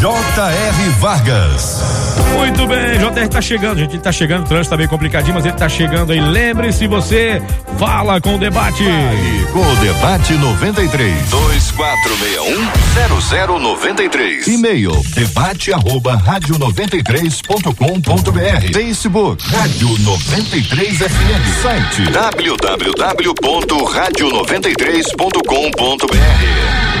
J.R. Vargas. Muito bem, JR tá chegando, gente. Ele tá chegando, o trânsito tá bem complicadinho, mas ele tá chegando aí. Lembre-se, você fala com o debate. Fale com o debate 93. 2461-0093. E-mail debate arroba rádio 93.com.br. Facebook Rádio 93 FM. Site www.radio93.com.br.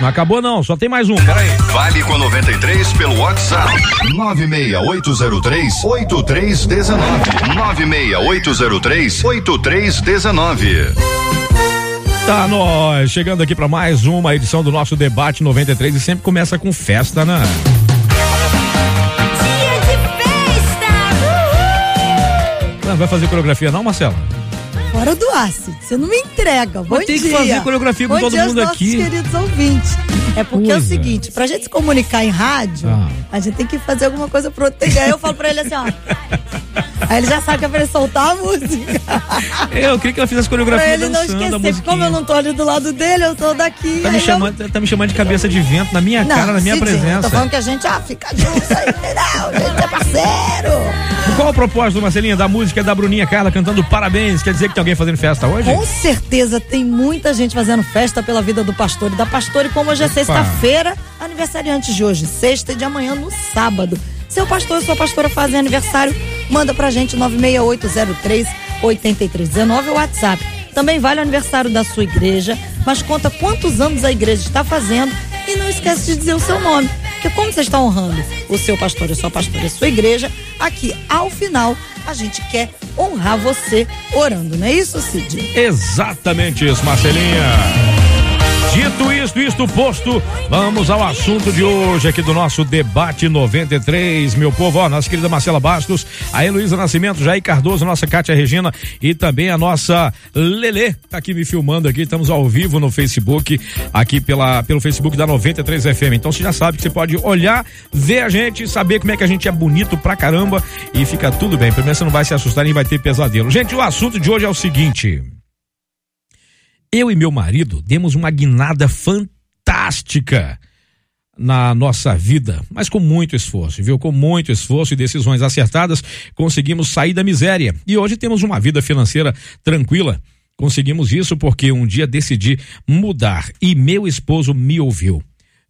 Não acabou não, só tem mais um, peraí. Vale com a 93 pelo WhatsApp. 96803 8319. 96803 8319. Tá nós, chegando aqui para mais uma edição do nosso debate 93 e sempre começa com festa, né? Dia de festa! Uhul! Não vai fazer coreografia não, Marcelo? Fora do ácido, você não me entrega. Bom Mas tem que dia. fazer coreografia com Bom todo dia mundo aos aqui. nossos queridos ouvintes. É porque é o Coisa. seguinte, pra gente se comunicar em rádio, Ah. a gente tem que fazer alguma coisa pro outro. Aí eu falo pra ele assim, ó. Aí ele já sabe que é pra ele soltar a música. Eu queria que ela fizesse pra coreografia ele não esquecer. Como eu não tô ali do lado dele, eu tô daqui. Tá me, eu- chamando, tá me chamando de cabeça de vento na minha Não, cara, na minha presença. Tô falando que a gente, ah, fica junto aí, entendeu? A gente é parceiro. Qual o propósito, Marcelinha, da música da Bruninha Carla cantando parabéns? Quer dizer que tem alguém fazendo festa hoje? Com certeza tem muita gente fazendo festa pela vida do pastor e da pastora. E como hoje é Opa. Sexta-feira, aniversariante de hoje, sexta e de amanhã no sábado. Seu pastor e sua pastora fazem aniversário, manda pra gente 96803 8319 o WhatsApp. Também vale o aniversário da sua igreja, mas conta quantos anos a igreja está fazendo e não esquece de dizer o seu nome. Porque como você está honrando o seu pastor e sua pastora e a sua igreja, aqui ao final a gente quer honrar você orando, não é isso, Cid? Exatamente isso, Marcelinha. Dito isto, isto posto, vamos ao assunto de hoje aqui do nosso debate 93, meu povo, ó, nossa querida Marcela Bastos, a Heloísa Nascimento, Jair Cardoso, nossa Kátia Regina e também a nossa Lelê, tá aqui me filmando aqui, estamos ao vivo no Facebook, aqui pela, pelo Facebook da 93 FM, então você já sabe que você pode olhar, ver a gente, saber como é que a gente é bonito pra caramba e fica tudo bem, primeiro você não vai se assustar nem vai ter pesadelo. Gente, o assunto de hoje é o seguinte... Eu e meu marido demos uma guinada fantástica na nossa vida, mas com muito esforço, viu? Com muito esforço e decisões acertadas, conseguimos sair da miséria e hoje temos uma vida financeira tranquila. Conseguimos isso porque um dia decidi mudar e meu esposo me ouviu.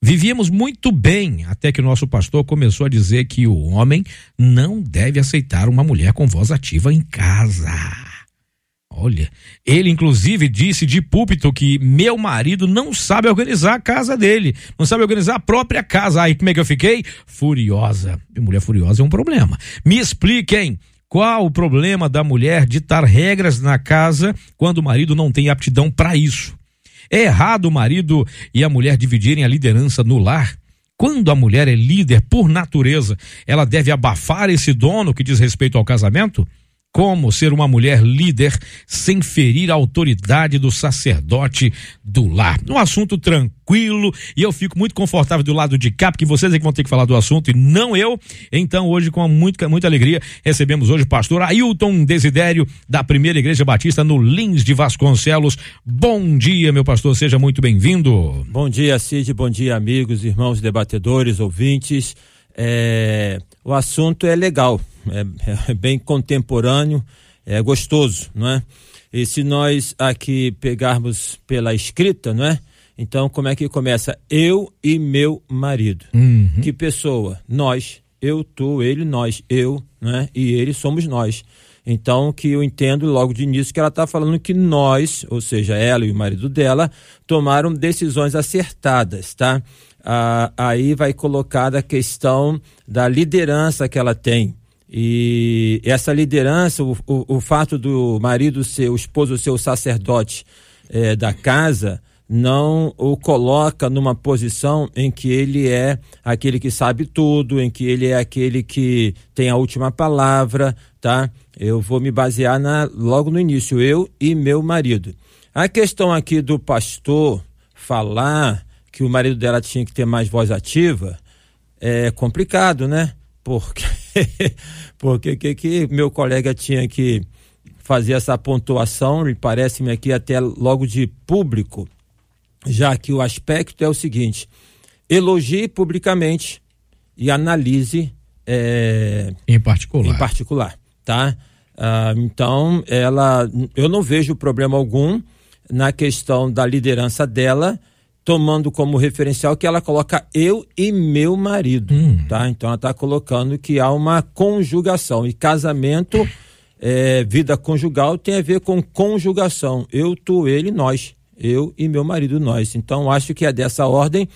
Vivíamos muito bem até que o nosso pastor começou a dizer que o homem não deve aceitar uma mulher com voz ativa em casa. Olha, ele inclusive disse de púlpito que meu marido não sabe organizar a casa dele, não sabe organizar a própria casa. Aí como é que eu fiquei? Furiosa. E mulher furiosa é um problema. Me expliquem. Qual o problema da mulher ditar regras na casa quando o marido não tem aptidão para isso? É errado o marido e a mulher dividirem a liderança no lar? Quando a mulher é líder por natureza, ela deve abafar esse dono que diz respeito ao casamento? Como ser uma mulher líder sem ferir a autoridade do sacerdote do lar? Um assunto tranquilo e eu fico muito confortável do lado de cá, porque vocês é que vão ter que falar do assunto e não eu. Então, hoje, com muita, muita alegria, recebemos hoje o pastor Ailton Desidério, da Primeira Igreja Batista no Lins de Vasconcelos. Bom dia, meu pastor, seja muito bem-vindo. Bom dia, Cid. Bom dia, amigos, irmãos debatedores, ouvintes. É, o assunto é legal, é, é bem contemporâneo, é gostoso, não é? E se nós aqui pegarmos pela escrita, não é? Então, como é que começa? Eu e meu marido. Que pessoa? Nós. Eu, tu, ele, nós. Eu, né? E ele somos nós. Então, que eu entendo logo de início que ela está falando que nós, ou seja, ela e o marido dela, tomaram decisões acertadas, tá? Ah, aí vai colocada a questão da liderança que ela tem. E essa liderança, o, o, o fato do marido ser, o esposo ser o sacerdote eh, da casa, não o coloca numa posição em que ele é aquele que sabe tudo, em que ele é aquele que tem a última palavra, tá? Eu vou me basear na, logo no início, eu e meu marido. A questão aqui do pastor falar que o marido dela tinha que ter mais voz ativa, é complicado, né? Porque porque que, que meu colega tinha que fazer essa pontuação, e parece-me aqui até logo de público, já que o aspecto é o seguinte: elogie publicamente e analise é, em particular. Em particular, tá? Ah, então, ela, eu não vejo problema algum na questão da liderança dela, tomando como referencial que ela coloca eu e meu marido, hum. tá? Então ela está colocando que há uma conjugação e casamento, é, vida conjugal tem a ver com conjugação. Eu, tu, ele, nós. Eu e meu marido, nós. Então acho que é dessa ordem.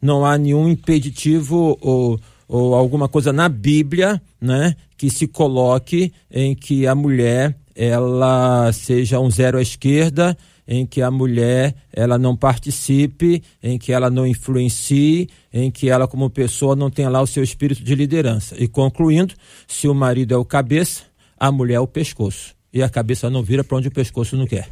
Não há nenhum impeditivo ou, ou alguma coisa na Bíblia, né, que se coloque em que a mulher ela seja um zero à esquerda em que a mulher ela não participe, em que ela não influencie, em que ela como pessoa não tenha lá o seu espírito de liderança. E concluindo, se o marido é o cabeça, a mulher é o pescoço e a cabeça não vira para onde o pescoço não quer.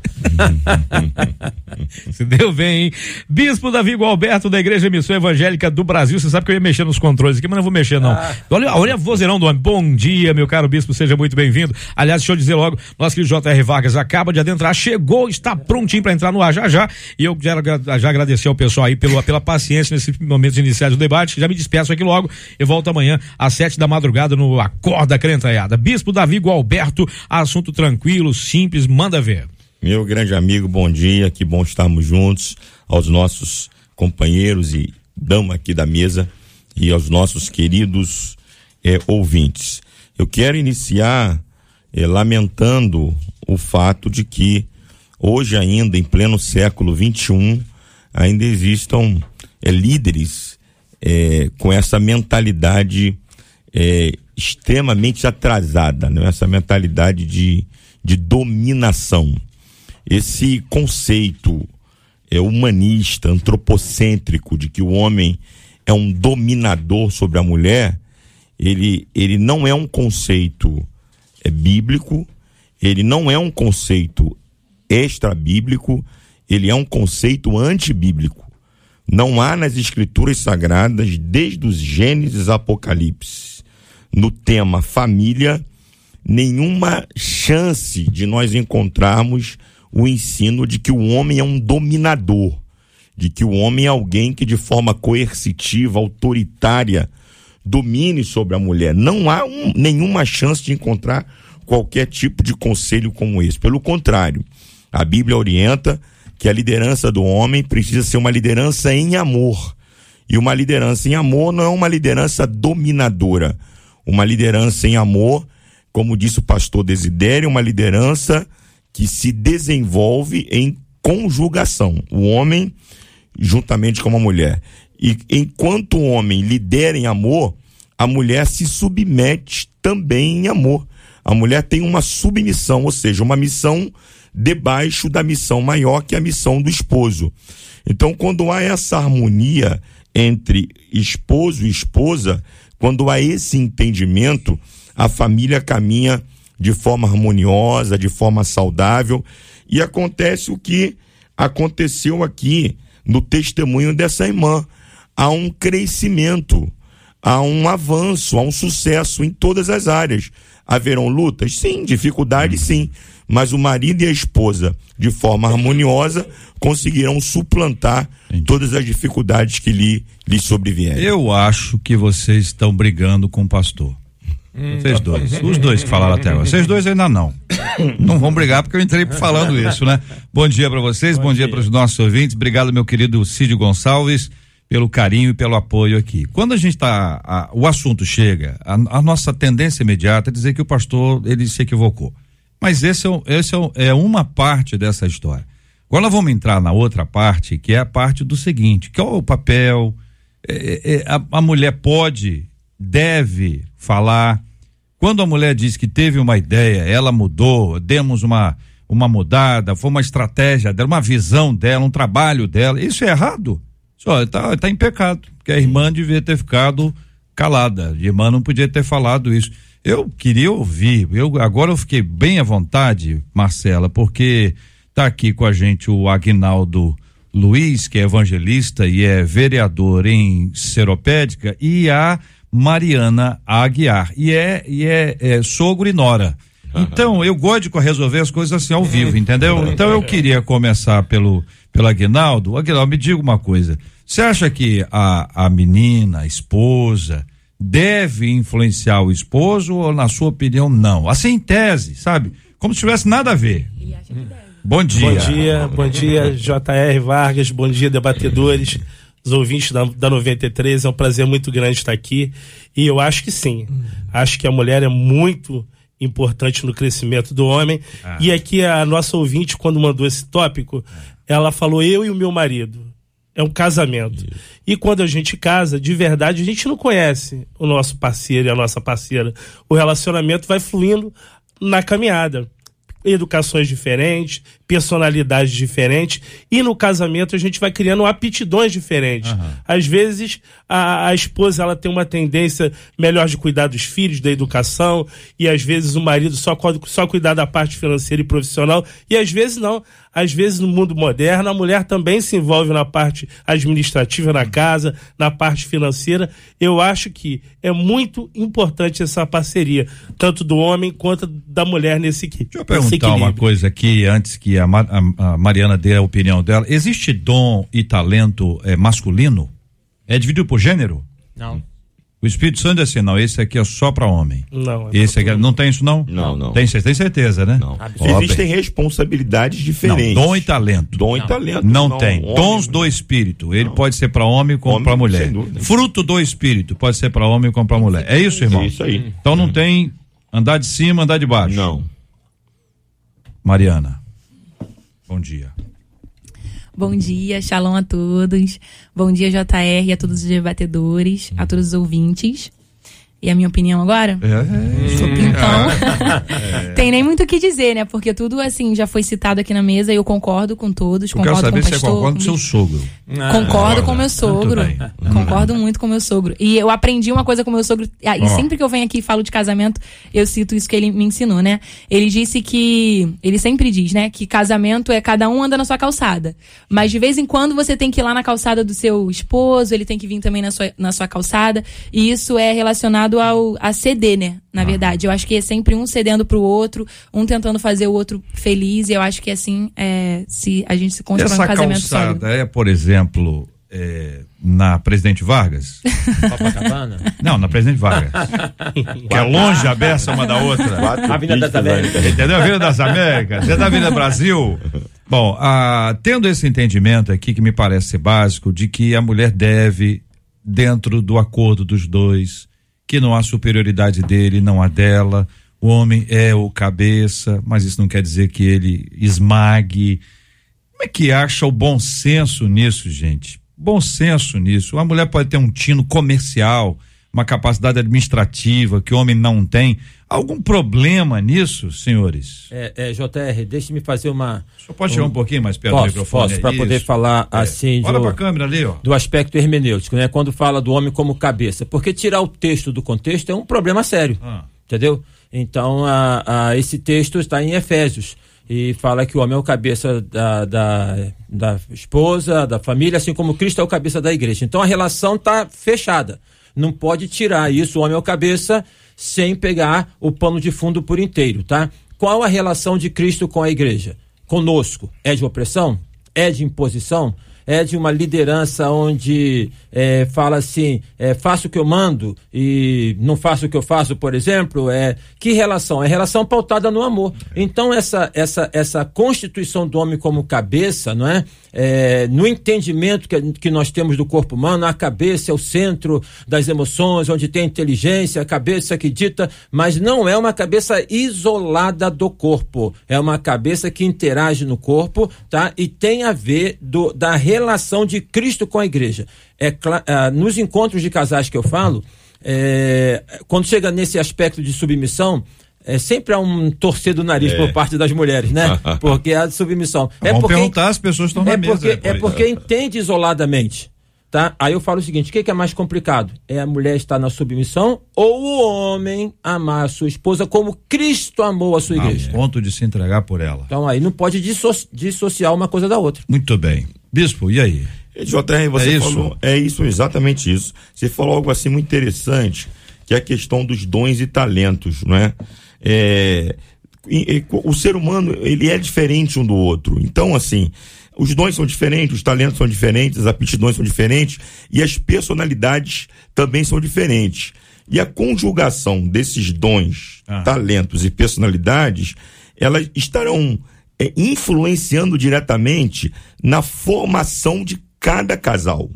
Se deu bem, hein? Bispo Davi Gualberto da Igreja Missão Evangélica do Brasil. Você sabe que eu ia mexer nos controles aqui, mas não vou mexer, não. Ah. Olha, olha a vozeirão do homem. Bom dia, meu caro bispo, seja muito bem-vindo. Aliás, deixa eu dizer logo, nosso querido J.R. Vargas acaba de adentrar, chegou, está prontinho para entrar no ar já já. E eu já, já agradecer ao pessoal aí pelo, pela paciência nesses momentos iniciais do debate. Já me despeço aqui logo. Eu volto amanhã às sete da madrugada no Acorda Crentaiada. Bispo Davi Gualberto, assunto tranquilo tranquilo, simples, manda ver. Meu grande amigo, bom dia, que bom estarmos juntos, aos nossos companheiros e dama aqui da mesa e aos nossos queridos eh, ouvintes. Eu quero iniciar eh, lamentando o fato de que hoje ainda, em pleno século XXI, ainda existam eh, líderes com essa mentalidade extremamente atrasada, né? essa mentalidade de de dominação. Esse conceito é humanista, antropocêntrico de que o homem é um dominador sobre a mulher, ele, ele não é um conceito é, bíblico, ele não é um conceito extra-bíblico, ele é um conceito antibíblico. Não há nas escrituras sagradas, desde os Gênesis Apocalipse, no tema família, nenhuma chance de nós encontrarmos o ensino de que o homem é um dominador, de que o homem é alguém que de forma coercitiva, autoritária, domine sobre a mulher. Não há um, nenhuma chance de encontrar qualquer tipo de conselho como esse. Pelo contrário, a Bíblia orienta que a liderança do homem precisa ser uma liderança em amor. E uma liderança em amor não é uma liderança dominadora. Uma liderança em amor como disse o pastor Desidério, uma liderança que se desenvolve em conjugação. O homem juntamente com a mulher. E enquanto o homem lidera em amor, a mulher se submete também em amor. A mulher tem uma submissão, ou seja, uma missão debaixo da missão maior que a missão do esposo. Então, quando há essa harmonia entre esposo e esposa, quando há esse entendimento, a família caminha de forma harmoniosa, de forma saudável, e acontece o que aconteceu aqui no testemunho dessa irmã. Há um crescimento, há um avanço, há um sucesso em todas as áreas. Haverão lutas? Sim, dificuldades sim. Mas o marido e a esposa, de forma harmoniosa, conseguirão suplantar Entendi. todas as dificuldades que lhe, lhe sobrevierem. Eu acho que vocês estão brigando com o pastor. Vocês dois. Os dois que falaram até agora. Vocês dois ainda não. Não vão brigar porque eu entrei falando isso, né? Bom dia para vocês, bom, bom dia, dia para os nossos ouvintes. Obrigado, meu querido Cid Gonçalves, pelo carinho e pelo apoio aqui. Quando a gente está, o assunto chega, a, a, nossa tendência imediata é dizer que o pastor ele se equivocou. Mas esse, é, esse é, é uma parte dessa história. Agora nós vamos entrar na outra parte, que é a parte do seguinte: que é o papel. É, é, a, a mulher pode, deve falar quando a mulher diz que teve uma ideia, ela mudou, demos uma, uma mudada, foi uma estratégia dela, uma visão dela, um trabalho dela, isso é errado. Só está tá em pecado, porque a irmã devia ter ficado calada, a irmã não podia ter falado isso. Eu queria ouvir, eu agora eu fiquei bem à vontade, Marcela, porque tá aqui com a gente o Agnaldo Luiz, que é evangelista e é vereador em Seropédica, e a Mariana Aguiar, e é, e é, é sogro e nora. Então, eu gosto de resolver as coisas assim ao vivo, entendeu? Então, eu queria começar pelo, pelo Aguinaldo. Aguinaldo, me diga uma coisa. Você acha que a, a menina, a esposa, deve influenciar o esposo ou, na sua opinião, não? Assim, em tese, sabe? Como se tivesse nada a ver. Bom dia. Bom dia, bom dia, J.R. Vargas, bom dia, debatedores, os ouvintes da, da 93. É um prazer muito grande estar aqui. E eu acho que sim. Acho que a mulher é muito importante no crescimento do homem. Ah. E aqui a nossa ouvinte, quando mandou esse tópico, ela falou eu e o meu marido. É um casamento. E quando a gente casa, de verdade, a gente não conhece o nosso parceiro e a nossa parceira. O relacionamento vai fluindo na caminhada. Educações diferentes, personalidades diferentes. E no casamento a gente vai criando aptidões diferentes. Às vezes a, a esposa ela tem uma tendência melhor de cuidar dos filhos, da educação, e às vezes o marido só, só cuidar da parte financeira e profissional, e às vezes não. Às vezes no mundo moderno a mulher também se envolve na parte administrativa na casa, na parte financeira. Eu acho que é muito importante essa parceria, tanto do homem quanto da mulher nesse, equi- Deixa eu nesse perguntar uma coisa aqui, antes que a, Ma- a- a Mariana dê a opinião dela. Existe dom e talento eh, masculino? É dividido por gênero? Não. O Espírito Santo é assim, não, esse aqui é só para homem. Não, é Esse aqui, não tem isso não? Não, não. Tem, tem certeza, né? Não. Existem bem. responsabilidades Não, diferentes. dom e talento. Dom e talento. Não, tem. homem, Dons do Espírito. Ele pode ser para homem como para mulher. Fruto do Espírito pode ser para homem como para mulher. É isso, irmão? É isso aí. Então não tem andar de cima, andar de baixo. Não. Mariana. Bom dia. Bom dia, shalom a todos. Bom dia, JR, e a todos os debatedores, a todos os ouvintes. E a minha opinião agora? Então, tem nem muito o que dizer, né? Porque tudo, assim, já foi citado aqui na mesa e eu concordo com todos. Eu quero concordo saber com o se você pastor. concorda com com seu sogro. Concordo com meu sogro. Muito. Concordo muito com meu sogro. E eu aprendi uma coisa com meu sogro. ah, E sempre que eu venho aqui e falo de casamento, eu cito isso que ele me ensinou, né? Ele disse que. Ele sempre diz, né? Que casamento é cada um anda na sua calçada. Mas de vez em quando você tem que ir lá na calçada do seu esposo, ele tem que vir também na sua, na sua calçada. E isso é relacionado ao a ceder, né? Na verdade. Eu acho que é sempre um cedendo pro outro, um tentando fazer o outro feliz. E eu acho que assim, é, se a gente se constrói um Essa casamento sólido. calçada é, por exemplo, é, na Presidente Vargas? Copacabana? Não, na Presidente Vargas. que é longe a beça uma da outra. Quatro Avenida das né? Américas. Entendeu? A Avenida das Américas, é da Avenida Brasil. Bom, ah, tendo esse entendimento aqui, que me parece básico, de que a mulher deve, dentro do acordo dos dois, que não há superioridade dele, não há dela, o homem é o cabeça, mas isso não quer dizer que ele esmague. Como é que acha o bom senso nisso, gente? Bom senso nisso. A mulher pode ter um tino comercial, uma capacidade administrativa que o homem não tem. Algum problema nisso, senhores? É, é, JR, deixe-me fazer uma. Só pode chegar um pouquinho mais perto do Posso, microfone? posso, para Isso. poder falar É. assim Olha do, pra câmera ali, ó. do aspecto hermenêutico, né? Quando fala do homem como cabeça. Porque tirar o texto do contexto é um problema sério. Ah. Entendeu? Então, a, a, esse texto está em Efésios. E fala que o homem é o cabeça da, da, da esposa, da família, assim como Cristo é o cabeça da igreja. Então a relação está fechada. Não pode tirar isso, homem é o cabeça, sem pegar o pano de fundo por inteiro, tá? Qual a relação de Cristo com a igreja? Conosco. É de opressão? É de imposição? É de uma liderança onde é, fala assim, é, faço o que eu mando e não faço o que eu faço, por exemplo? É, que relação? É relação pautada no amor. Então, essa, essa, essa constituição do homem como cabeça, não é? É, no entendimento que, que nós temos do corpo humano, a cabeça é o centro das emoções, onde tem inteligência, a cabeça que dita, mas não é uma cabeça isolada do corpo. É uma cabeça que interage no corpo, tá? E tem a ver do, da relação de Cristo com a igreja. É, ah, nos encontros de casais que eu falo, é, quando chega nesse aspecto de submissão, é, sempre há um torcer do nariz por parte das mulheres, né? Porque a submissão. É Vamos porque, perguntar, as pessoas estão na é mesa. porque, é depois. porque entende isoladamente. Tá? Aí eu falo o seguinte: o que, que é mais complicado? É a mulher estar na submissão ou o homem amar a sua esposa como Cristo amou a sua A igreja? ponto de se entregar por ela. Então aí não pode disso- dissociar uma coisa da outra. Muito bem. Bispo, e aí? JR, você É isso? falou, é isso, exatamente isso. Você falou algo assim muito interessante, que é a questão dos dons e talentos, não é? É, o ser humano, ele é diferente um do outro. Então, assim, os dons são diferentes, os talentos são diferentes, as aptidões são diferentes e as personalidades também são diferentes. E a conjugação desses dons, Ah. talentos e personalidades, elas estarão é, influenciando diretamente na formação de cada casal.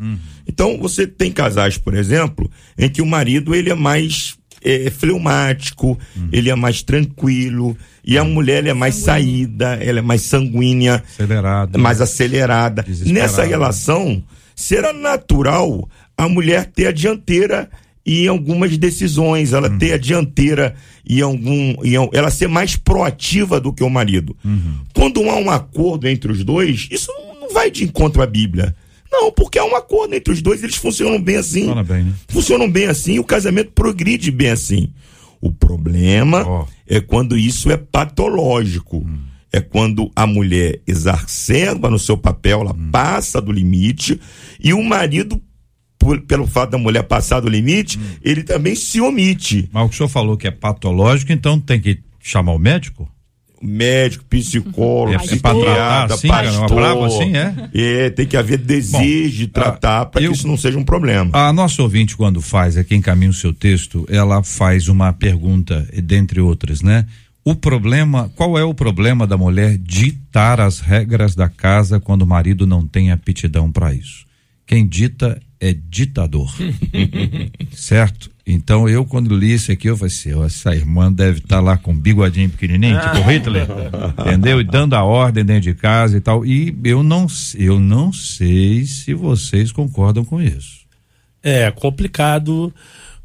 Então, você tem casais, por exemplo, em que o marido ele é mais é, fleumático, ele é mais tranquilo, e a mulher ela é mais saída, ela é mais sanguínea, Acelerado. mais acelerada. Nessa relação, será natural a mulher ter a dianteira em algumas decisões, ela ter a dianteira em algum. Ela ser mais proativa do que o marido. Quando há um acordo entre os dois, isso não vai de encontro à Bíblia. Não, porque há um acordo entre os dois, eles funcionam bem assim. Funciona bem, né? Funcionam bem assim, o casamento progride bem assim. O problema Ó. é quando isso é patológico. É quando a mulher exacerba no seu papel, ela passa do limite, e o marido, por- pelo fato da mulher passar do limite, ele também se omite. Mas o que o senhor falou que é patológico, então tem que chamar o médico? Médico, psicólogo, É- é psiquiatra, assim? É pastor. brabo assim, é? É, tem que haver desejo de tratar para eu- que isso não seja um problema. A nossa ouvinte, quando faz, aqui encaminha o seu texto, ela faz uma pergunta, dentre outras, né? O problema, qual é o problema da mulher ditar as regras da casa quando o marido não tem aptidão para isso? Quem dita é ditador. certo? Então eu, quando li isso aqui, eu falei assim: essa irmã deve estar lá com um bigodinho pequenininho, tipo Hitler, entendeu? E dando a ordem dentro de casa e tal. E eu não, eu não sei se vocês concordam com isso. É complicado.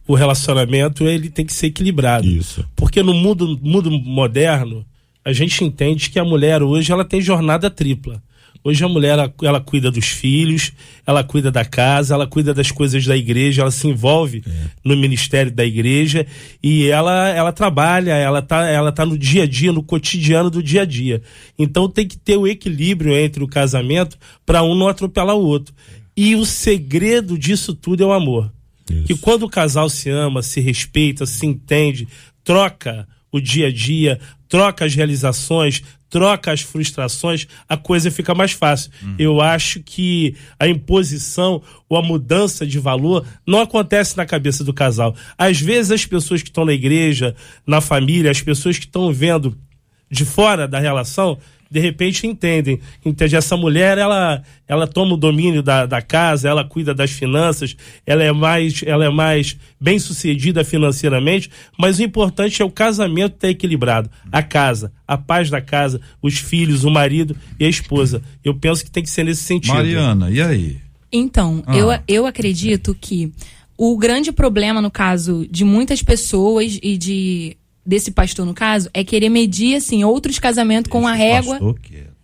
O relacionamento ele tem que ser equilibrado. Isso. Porque no mundo, mundo moderno, a gente entende que a mulher hoje ela tem jornada tripla. Hoje a mulher ela, ela cuida dos filhos, ela cuida da casa, ela cuida das coisas da igreja, ela se envolve no ministério da igreja e ela ela trabalha, ela tá ela tá no dia a dia, no cotidiano do dia a dia. Então tem que ter o equilíbrio entre o casamento para um não atropelar o outro. E o segredo disso tudo é o amor. Que quando o casal se ama, se respeita, se entende, troca o dia a dia, troca as realizações, troca as frustrações, a coisa fica mais fácil. Eu acho que a imposição ou a mudança de valor não acontece na cabeça do casal. Às vezes as pessoas que estão na igreja, na família, as pessoas que estão vendo de fora da relação, de repente entendem. Entende? Essa mulher, ela, ela toma o domínio da, da casa, ela cuida das finanças, ela é mais, ela é mais bem sucedida financeiramente, mas o importante é o casamento estar equilibrado. A casa, a paz da casa, os filhos, o marido e a esposa. Eu penso que tem que ser nesse sentido. Mariana, e aí? Então, Ah. eu, eu acredito que o grande problema, no caso, de muitas pessoas e de desse pastor, no caso, é querer medir, assim, outros casamentos com a régua. Pastor quieto.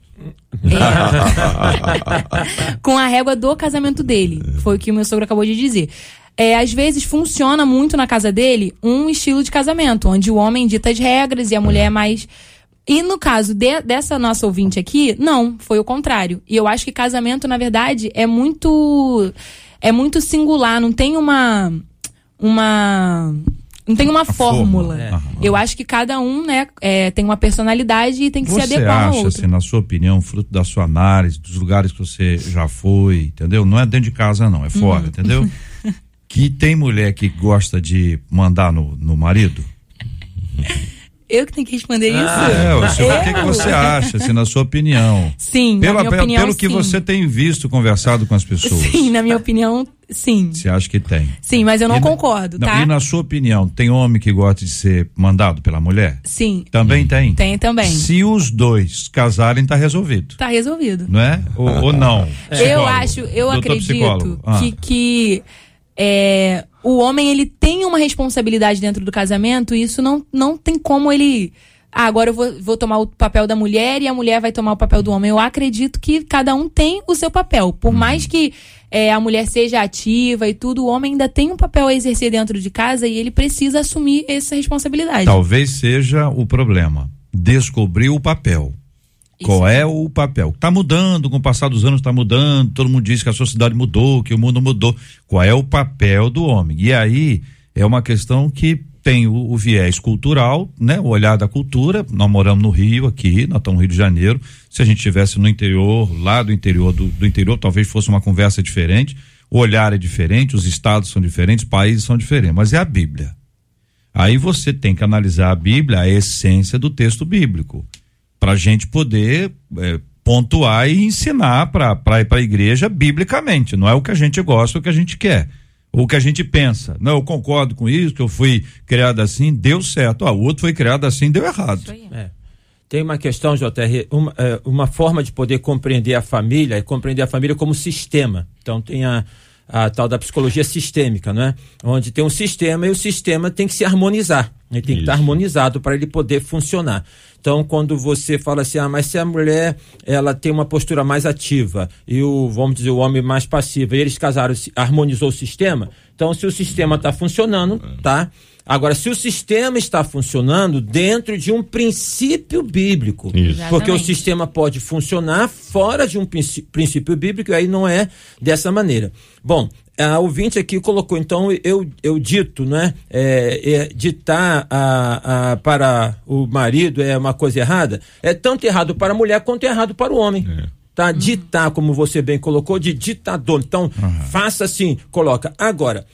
É. com a régua do casamento dele. Foi o que o meu sogro acabou de dizer. É, às vezes funciona muito na casa dele um estilo de casamento, onde o homem dita as regras e a mulher é mais. E no caso de- dessa nossa ouvinte aqui, não, foi o contrário. E eu acho que casamento, na verdade, é muito. É muito singular, não tem uma. Uma. Não tem uma fórmula. fórmula, é. Eu acho que cada um, né, é, tem uma personalidade e tem que se Você adequar ao acha, outro. assim, na sua opinião, fruto da sua análise, dos lugares que você já foi, entendeu? Não é dentro de casa, não, é fora, Uhum. entendeu? que tem mulher que gosta de mandar no, no marido? Eu que tenho que responder isso? É, o senhor, o que, que você acha, assim, na sua opinião? Sim, Pela- na minha pelo opinião, pelo que sim. você tem visto, conversado com as pessoas. Sim, na minha opinião, sim. Você acha que tem? Sim, mas eu não E na- concordo, Não, tá? E na sua opinião, tem homem que gosta de ser mandado pela mulher? Sim, Também tem? tem também. Se os dois casarem, tá resolvido. Tá resolvido. Não é? Ou, ou não? Eu Psicólogo. acho, eu Doutor acredito. Ah. que, que é, o homem ele tem uma responsabilidade dentro do casamento e isso não, não tem como ele. Ah, agora eu vou, vou tomar o papel da mulher e a mulher vai tomar o papel do homem. Eu acredito que cada um tem o seu papel. Por Uhum. mais que é, a mulher seja ativa e tudo, o homem ainda tem um papel a exercer dentro de casa e ele precisa assumir essa responsabilidade. Talvez seja o problema. Descobrir o papel. Qual é o papel? Está mudando, com o passar dos anos está mudando, todo mundo diz que a sociedade mudou, que o mundo mudou. Qual é o papel do homem? E aí é uma questão que tem o, o viés cultural, né? O olhar da cultura. Nós moramos no Rio aqui, nós estamos no Rio de Janeiro. Se a gente estivesse no interior, lá do interior do, do interior, talvez fosse uma conversa diferente. O olhar é diferente, os estados são diferentes, os países são diferentes, mas é a Bíblia. Aí você tem que analisar a Bíblia, a essência do texto bíblico, para a gente poder é, pontuar e ensinar para a igreja biblicamente. Não é o que a gente gosta, é o que a gente quer o que a gente pensa. Não, eu concordo com isso, que eu fui criado assim, deu certo. Ah, o outro foi criado assim, deu errado. É. Tem uma questão, JR, uma, é, uma forma de poder compreender a família é compreender a família como sistema. Então tem a, a tal da psicologia sistêmica, né? Onde tem um sistema e o sistema tem que se harmonizar. Ele tem Isso. que estar harmonizado para ele poder funcionar. Então, quando você fala assim, ah, mas se a mulher ela tem uma postura mais ativa e o, vamos dizer, o homem mais passivo, e eles casaram, harmonizou o sistema, então se o sistema está funcionando, tá? Agora, se o sistema está funcionando dentro de um princípio bíblico, porque o sistema pode funcionar fora de um princípio bíblico, e aí não é dessa maneira. Bom, a ouvinte aqui colocou, então, eu, eu dito, né? É, é, ditar a, a, para o marido é uma coisa errada. É tanto errado para a mulher quanto errado para o homem. É. Tá? Ditar, como você bem colocou, de ditador. Então, uhum. faça assim, coloca. Agora,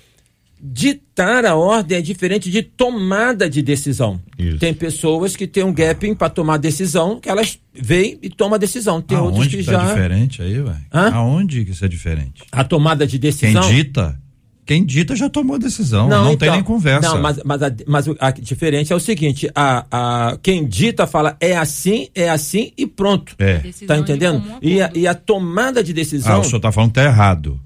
ditar a ordem é diferente de tomada de decisão. Isso. Tem pessoas que têm um gap para tomar decisão, que elas veem e tomam a decisão. Tem Aonde outros que, que tá já. diferente aí, velho? Aonde que isso é diferente? A tomada de decisão. Quem dita? Quem dita já tomou a decisão, não, não então, tem nem conversa. Não, mas, mas, a, mas a diferença é o seguinte: a, a, quem dita fala é assim, é assim e pronto. É. Tá entendendo? E a, e a tomada de decisão. Ah, o senhor tá falando que tá errado.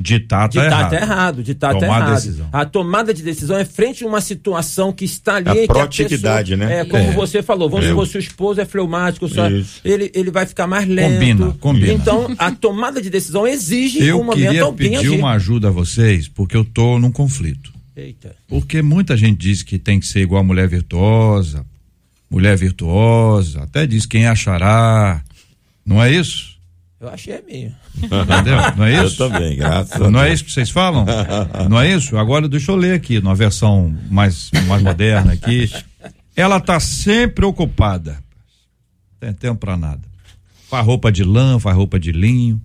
Ditar tá errado. Tá errado, ditar tá errado. Decisão. A tomada de decisão é frente a uma situação que está ali. A proatividade, né? É, como é. você falou, vamos supor, se o esposo é fleumático, só, ele, ele vai ficar mais lento. Combina, combina. Então, a tomada de decisão exige eu um momento alguém pedir agir. uma ajuda a vocês, porque eu tô num conflito. Eita. Porque muita gente diz que tem que ser igual a mulher virtuosa, mulher virtuosa, até diz quem achará. Não é isso? Eu achei minha. Entendeu? Não é isso? Eu também, graças Não é isso que vocês falam? Não é isso? Agora deixa eu ler aqui, numa versão mais, mais moderna aqui. Ela tá sempre ocupada. Não tem tempo para nada. Faz roupa de lã, faz roupa de linho.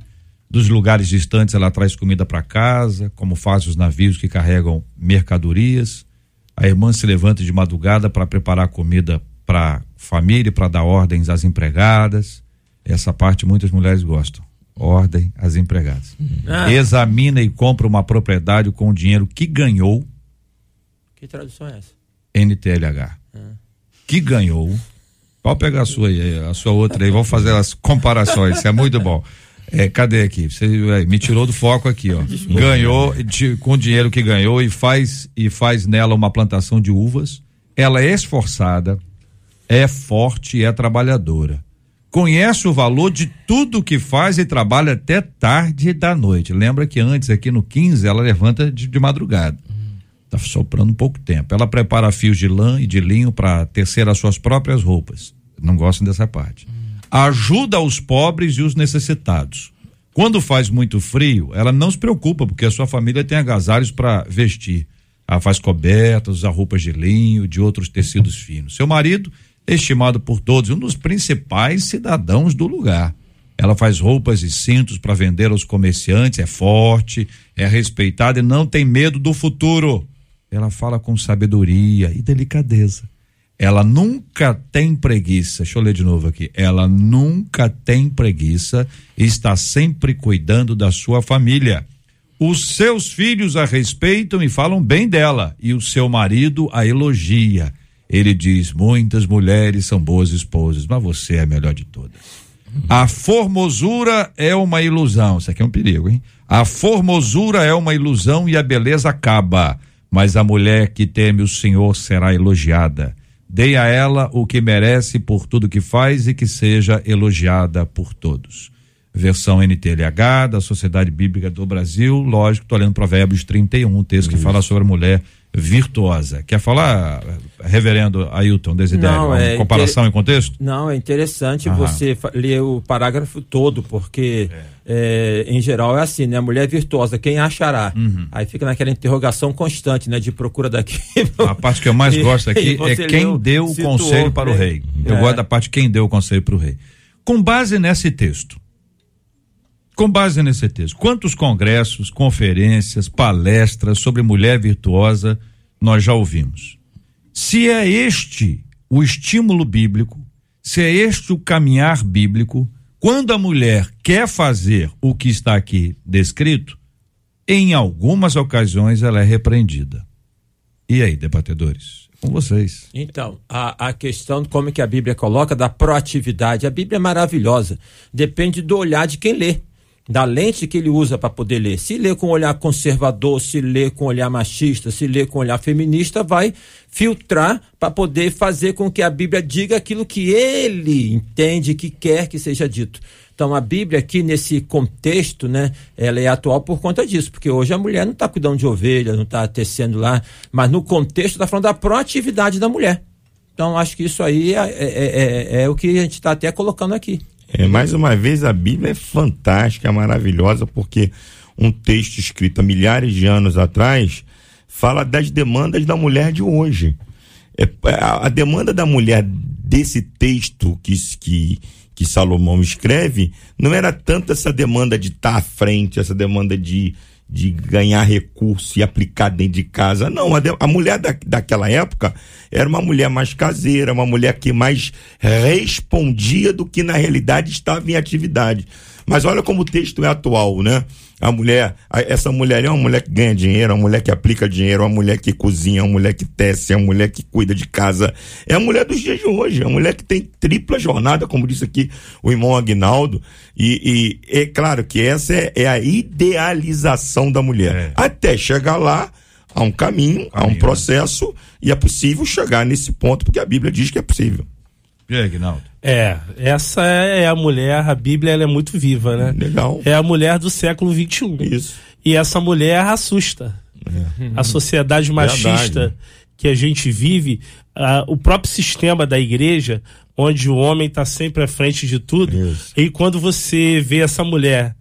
Dos lugares distantes ela traz comida para casa, como faz os navios que carregam mercadorias. A irmã se levanta de madrugada para preparar comida para família, para dar ordens às empregadas essa parte muitas mulheres gostam. Ordem às empregadas. Ah. Examina e compra uma propriedade com o dinheiro que ganhou. Que tradução é essa? NTLH. Ah. Que ganhou. Pode pegar a sua aí, a sua outra aí, vamos fazer as comparações, isso é muito bom. É, cadê aqui? Você é, me tirou do foco aqui, ó. Ganhou de, com o dinheiro que ganhou e faz e faz nela uma plantação de uvas. Ela é esforçada, é forte e é trabalhadora conhece o valor de tudo que faz e trabalha até tarde da noite. Lembra que antes, aqui no 15, ela levanta de, de madrugada. Está soprando um pouco tempo. Ela prepara fios de lã e de linho para tecer as suas próprias roupas. Não gostam dessa parte. Ajuda os pobres e os necessitados. Quando faz muito frio, ela não se preocupa, porque a sua família tem agasalhos para vestir. Ela faz cobertas, usa roupas de linho, de outros tecidos finos. Seu marido estimado por todos, um dos principais cidadãos do lugar. Ela faz roupas e cintos para vender aos comerciantes, é forte, é respeitada e não tem medo do futuro. Ela fala com sabedoria e delicadeza. Ela nunca tem preguiça. Deixa eu ler de novo aqui. Ela nunca tem preguiça, está sempre cuidando da sua família. Os seus filhos a respeitam e falam bem dela, e o seu marido a elogia ele diz: muitas mulheres são boas esposas, mas você é a melhor de todas. A formosura é uma ilusão. Isso aqui é um perigo, hein? A formosura é uma ilusão e a beleza acaba. Mas a mulher que teme o Senhor será elogiada. Dê a ela o que merece por tudo que faz e que seja elogiada por todos. Versão NTLH da Sociedade Bíblica do Brasil. Lógico, estou lendo Provérbios 31, um texto que fala sobre a mulher virtuosa. Quer falar, reverendo Ailton Desidério, Não, uma é comparação inter- em contexto? Não, é interessante Aham. você ler o parágrafo todo, porque é, em geral é assim, né? Mulher virtuosa, quem achará? Uhum. Aí fica naquela interrogação constante, né? De procura daqui. A parte que eu mais E- gosto aqui é quem leu, deu o situou conselho para o bem. rei. Eu É. gosto da parte quem deu o conselho para o rei. Com base nesse texto, com base nesse texto, quantos congressos, conferências, palestras sobre mulher virtuosa nós já ouvimos? Se é este o estímulo bíblico, se é este o caminhar bíblico, quando a mulher quer fazer o que está aqui descrito, em algumas ocasiões ela é repreendida. E aí, debatedores? Com vocês. Então, a, a questão como é que a Bíblia coloca da proatividade. A Bíblia é maravilhosa. Depende do olhar de quem lê, da lente que ele usa para poder ler. Se lê com olhar conservador, se lê com olhar machista, se lê com olhar feminista, vai filtrar para poder fazer com que a Bíblia diga aquilo que ele entende que quer que seja dito. Então a Bíblia aqui nesse contexto, né, ela é atual por conta disso, porque hoje a mulher não está cuidando de ovelha, não está tecendo lá, mas no contexto está falando da proatividade da mulher. Então acho que isso aí é, é- é- é o que a gente está até colocando aqui. É, mais uma vez, a Bíblia é fantástica, é maravilhosa, porque um texto escrito há milhares de anos atrás fala das demandas da mulher de hoje. É, a, a demanda da mulher desse texto que, que, que Salomão escreve não era tanto essa demanda de estar à frente, essa demanda de, de ganhar recurso e aplicar dentro de casa. Não, a, de- a mulher da, daquela época era uma mulher mais caseira, uma mulher que mais respondia do que na realidade estava em atividade. Mas olha como o texto é atual, né? A mulher, a- essa mulher é uma mulher que ganha dinheiro, é uma mulher que aplica dinheiro, é uma mulher que cozinha, é uma mulher que tece, é uma mulher que cuida de casa. É a mulher dos dias de hoje, é uma mulher que tem tripla jornada, como disse aqui o irmão Agnaldo. E, e é claro que essa é, é a idealização da mulher. É. Até chegar lá, há um caminho, há um Caminho, processo, e é possível chegar nesse ponto, porque a Bíblia diz que é possível. E aí, Aguinaldo? É, essa é a mulher, a Bíblia ela é muito viva, né? Legal. É a mulher do século XXI. Isso. E essa mulher assusta. A sociedade machista Verdade. que a gente vive, ah, o próprio sistema da igreja, onde o homem está sempre à frente de tudo. Isso. E quando você vê essa mulher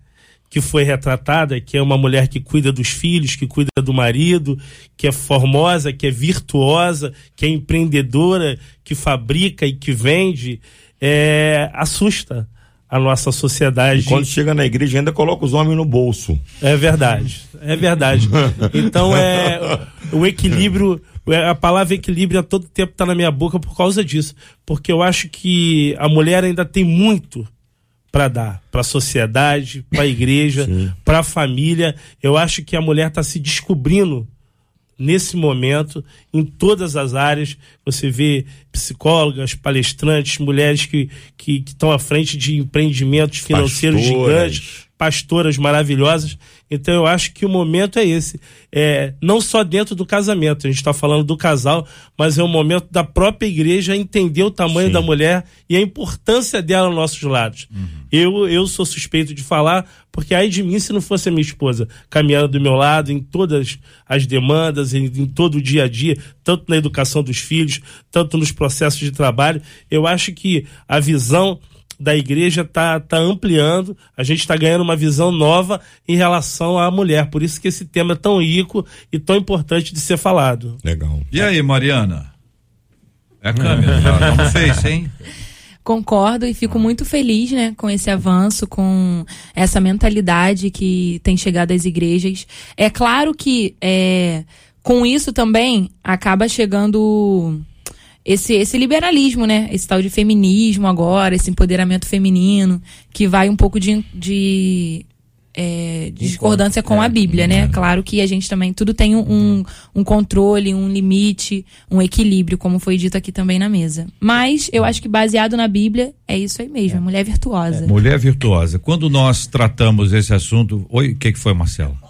que foi retratada, que é uma mulher que cuida dos filhos, que cuida do marido, que é formosa, que é virtuosa, que é empreendedora, que fabrica e que vende, é, assusta a nossa sociedade. E quando chega na igreja, ainda coloca os homens no bolso. É verdade, é verdade. Então é o equilíbrio, é, a palavra equilíbrio a todo tempo está na minha boca por causa disso, porque eu acho que a mulher ainda tem muito para dar para a sociedade, para a igreja, para a família. Eu acho que a mulher está se descobrindo nesse momento, em todas as áreas. Você vê psicólogas, palestrantes, mulheres que estão à frente de empreendimentos financeiros Pastoras. gigantes, pastoras maravilhosas. Então eu acho que o momento é esse. É, não só dentro do casamento, a gente está falando do casal, mas é o momento da própria igreja entender o tamanho Sim. da mulher e a importância dela aos nossos lados. Eu, eu sou suspeito de falar, porque aí de mim se não fosse a minha esposa caminhando do meu lado em todas as demandas, em, em todo o dia a dia, tanto na educação dos filhos, tanto nos processos de trabalho, eu acho que a visão da igreja está tá ampliando, a gente está ganhando uma visão nova em relação à mulher. Por isso que esse tema é tão rico e tão importante de ser falado. Legal. E aí, Mariana? É a câmera, já não fez, hein? Concordo e fico muito feliz, né, com esse avanço, com essa mentalidade que tem chegado às igrejas. É claro que é, com isso também acaba chegando esse, esse liberalismo, né? Esse tal de feminismo agora, esse empoderamento feminino, que vai um pouco de, de é, discordância com a Bíblia, né? Claro que a gente também, tudo tem um, um controle, um limite, um equilíbrio, como foi dito aqui também na mesa. Mas eu acho que baseado na Bíblia, é isso aí mesmo, é mulher virtuosa. Mulher virtuosa. Quando nós tratamos esse assunto. Oi, o que, que foi, Marcela?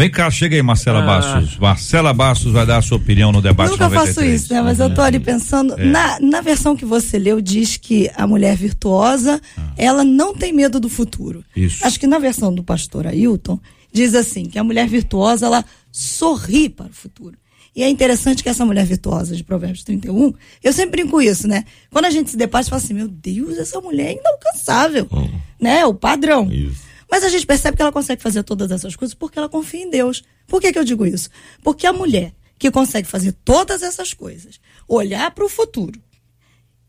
Vem cá, chega aí, Marcela Ah. Bastos. Marcela Bastos vai dar a sua opinião no debate Nunca 93. faço isso, né? Mas eu tô ali pensando. É. Na, na versão que você leu, diz que a mulher virtuosa, ela não tem medo do futuro. Ah. Isso. Acho que na versão do pastor Ailton, diz assim: que a mulher virtuosa, ela sorri para o futuro. E é interessante que essa mulher virtuosa de Provérbios 31, eu sempre brinco isso, né? Quando a gente se depara, você fala assim: meu Deus, essa mulher é inalcançável. Né? O padrão. Isso. Mas a gente percebe que ela consegue fazer todas essas coisas porque ela confia em Deus. Por que, que eu digo isso? Porque a mulher que consegue fazer todas essas coisas, olhar para o futuro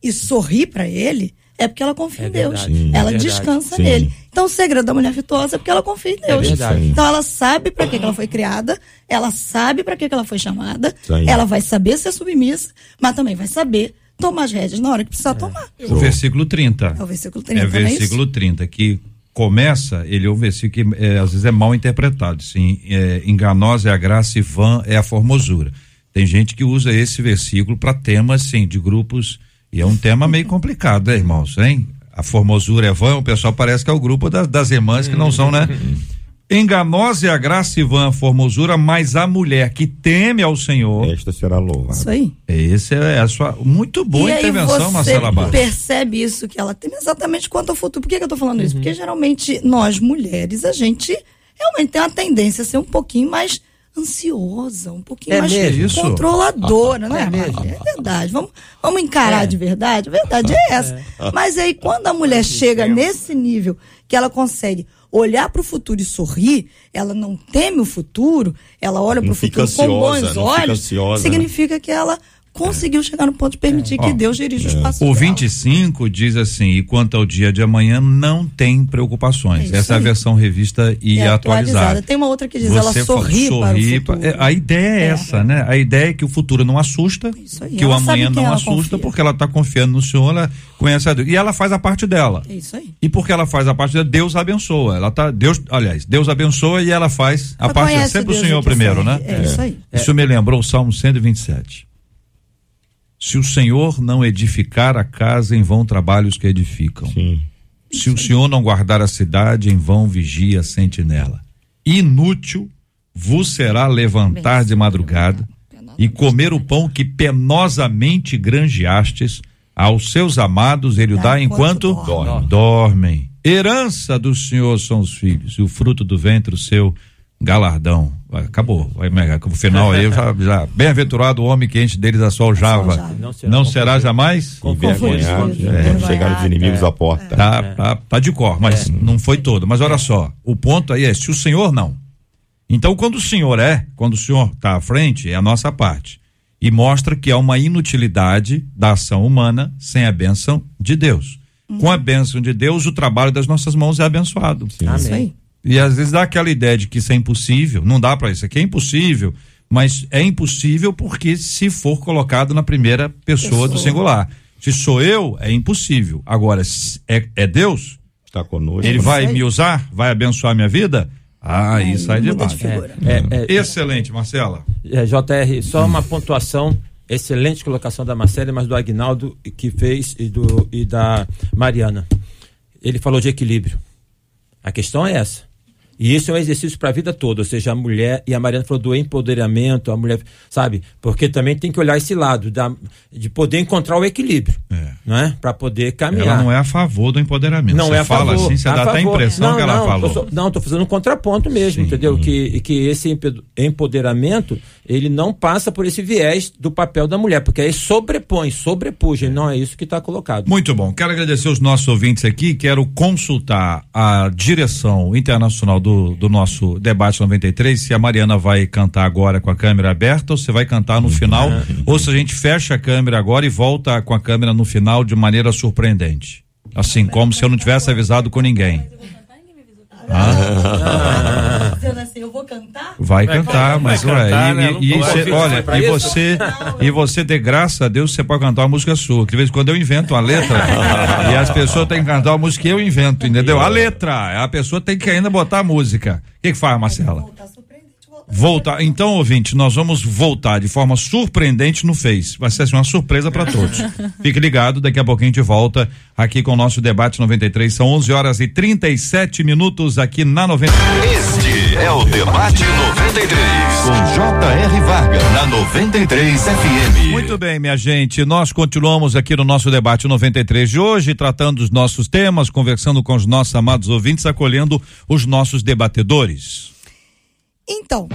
e sorrir para ele, é porque ela confia É em Deus. Sim. ela é descansa Sim. nele. Então o segredo da mulher virtuosa é porque ela confia em Deus. verdade. Então ela sabe para que, que ela foi criada, ela sabe para que, que ela foi chamada, ela vai saber ser submissa, mas também vai saber tomar as rédeas na hora que precisar tomar. O versículo 30. É o versículo 30, É é isso? versículo 30, que começa, ele é um versículo que é, às vezes é mal interpretado. Sim, é, enganosa é a graça e vã é a formosura. Tem gente que usa esse versículo para temas, sim, de grupos, e é um tema meio complicado, né, irmãos? Hein? A formosura é vã, o pessoal parece que é o grupo das, das irmãs que não são, né? Enganosa é a graça e vã a formosura, mas a mulher que teme ao Senhor. Esta será louvada. Isso aí. Esse é a sua. Muito boa e aí intervenção, você Marcela Barros. percebe isso que ela tem exatamente quanto ao futuro. Por que, que eu tô falando Uhum. isso? Porque geralmente nós mulheres, a gente realmente tem uma tendência a ser um pouquinho mais ansiosa, um pouquinho É mais mesmo? Isso? controladora, né? É mesmo? É verdade. Vamos, vamos encarar de verdade. A verdade é essa. Mas aí quando a mulher chega nesse nível que ela consegue olhar para o futuro e sorrir, ela não teme o futuro, ela olha para o futuro com ansiosa, bons não fica olhos, ansiosa, né? significa que ela conseguiu chegar no ponto de permitir que Ó, Deus dirija os passos O dela. 25 diz assim: e quanto ao dia de amanhã, não tem preocupações. É Essa é a versão revista e É atualizada. Tem uma outra que diz, ela Você sorri, fala, para o sorri futuro. é, A ideia é, É. essa, né? A ideia é que o futuro não assusta, Isso aí, que o ela sabe amanhã não ela assusta, confia. porque ela está confiando no Senhor, ela conhece a Deus. E ela faz a parte dela. É isso aí. E porque ela faz a parte dela, Deus abençoa. Ela tá, Deus, aliás, Deus abençoa e ela faz a Ela parte dela. Sempre o Deus Senhor que primeiro, serve. né? É isso aí. Isso me lembrou o Salmo 127. Se o Senhor não edificar a casa, em vão trabalhos que edificam. Sim. Se o Senhor não guardar a cidade, em vão vigia a sentinela. Inútil vos será levantar de madrugada e comer o pão que penosamente granjeastes. Aos seus amados ele o Dá enquanto enquanto dorme. dormem. Herança do Senhor são os filhos, e o fruto do ventre o seu galardão. Acabou. O final aí, eu já, já bem-aventurado o homem que enche deles assoljava. Assoljava. Não Não será, será jamais? Envergonhado, Confundido, envergonhado, chegaram os inimigos é. à porta. Tá, tá, tá de cor, mas não foi todo. Mas olha só, o ponto aí é se o Senhor não. Então, quando o Senhor é, quando o Senhor está à frente, é a nossa parte. E mostra que há uma inutilidade da ação humana sem a bênção de Deus. Com a bênção de Deus, o trabalho das nossas mãos é abençoado. Isso aí. E às vezes dá aquela ideia de que isso é impossível, não dá para isso aqui é impossível, mas é impossível porque se for colocado na primeira pessoa, do Pessoa. singular. Se sou eu, é impossível. Agora, é, é Deus, Está conosco. ele vai me usar, vai abençoar minha vida? Ah, aí sai de de baixo. figura. É, é, Excelente, Marcela. É, JR, só uma pontuação. Excelente colocação da Marcela, mas do Agnaldo que fez e, do, e da Mariana. Ele falou de equilíbrio. A questão é essa. E isso é um exercício para a vida toda, ou seja, a mulher, e a Mariana falou do empoderamento, a mulher, sabe? Porque também tem que olhar esse lado, da, de poder encontrar o equilíbrio, É. não é? Para poder caminhar. Ela não é a favor do empoderamento. Não você é a fala favor, assim, você a dá até a favor. impressão não, que ela não, falou. tô não, estou fazendo um contraponto mesmo, Sim. entendeu? Que, que esse empoderamento, ele não passa por esse viés do papel da mulher, porque aí sobrepõe, sobrepuja, não é isso que está colocado. Muito bom. Quero agradecer os nossos ouvintes aqui. Quero consultar a direção internacional do, do nosso debate 93. Se a Mariana vai cantar agora com a câmera aberta ou se vai cantar no final, ou se a gente fecha a câmera agora e volta com a câmera no final de maneira surpreendente. Assim, como se eu não tivesse avisado com ninguém. Dizendo assim, eu vou cantar? Vai, Vai cantar, mas vai ué, cantar, e, né? e- e pode. cê- olha, e isso? você, e você de graça a Deus, você pode cantar uma música sua. Que de vez em quando eu invento uma letra e as pessoas têm que cantar uma música que eu invento, entendeu? A letra, a pessoa tem que ainda botar a música. O que, que faz, Marcela? Voltar surpreendente, voltar. Voltar. Então, ouvinte, nós vamos voltar de forma surpreendente no Face. Vai ser assim, uma surpresa para todos. Fique ligado, daqui a pouquinho a gente volta aqui com o nosso debate 93. São 11 horas e 37 minutos aqui na 93. É o Debate 93. 93. Com J.R. Varga na 93 FM. Muito bem, minha gente. Nós continuamos aqui no nosso debate 93 de hoje, tratando dos nossos temas, conversando com os nossos amados ouvintes, acolhendo os nossos debatedores. Então,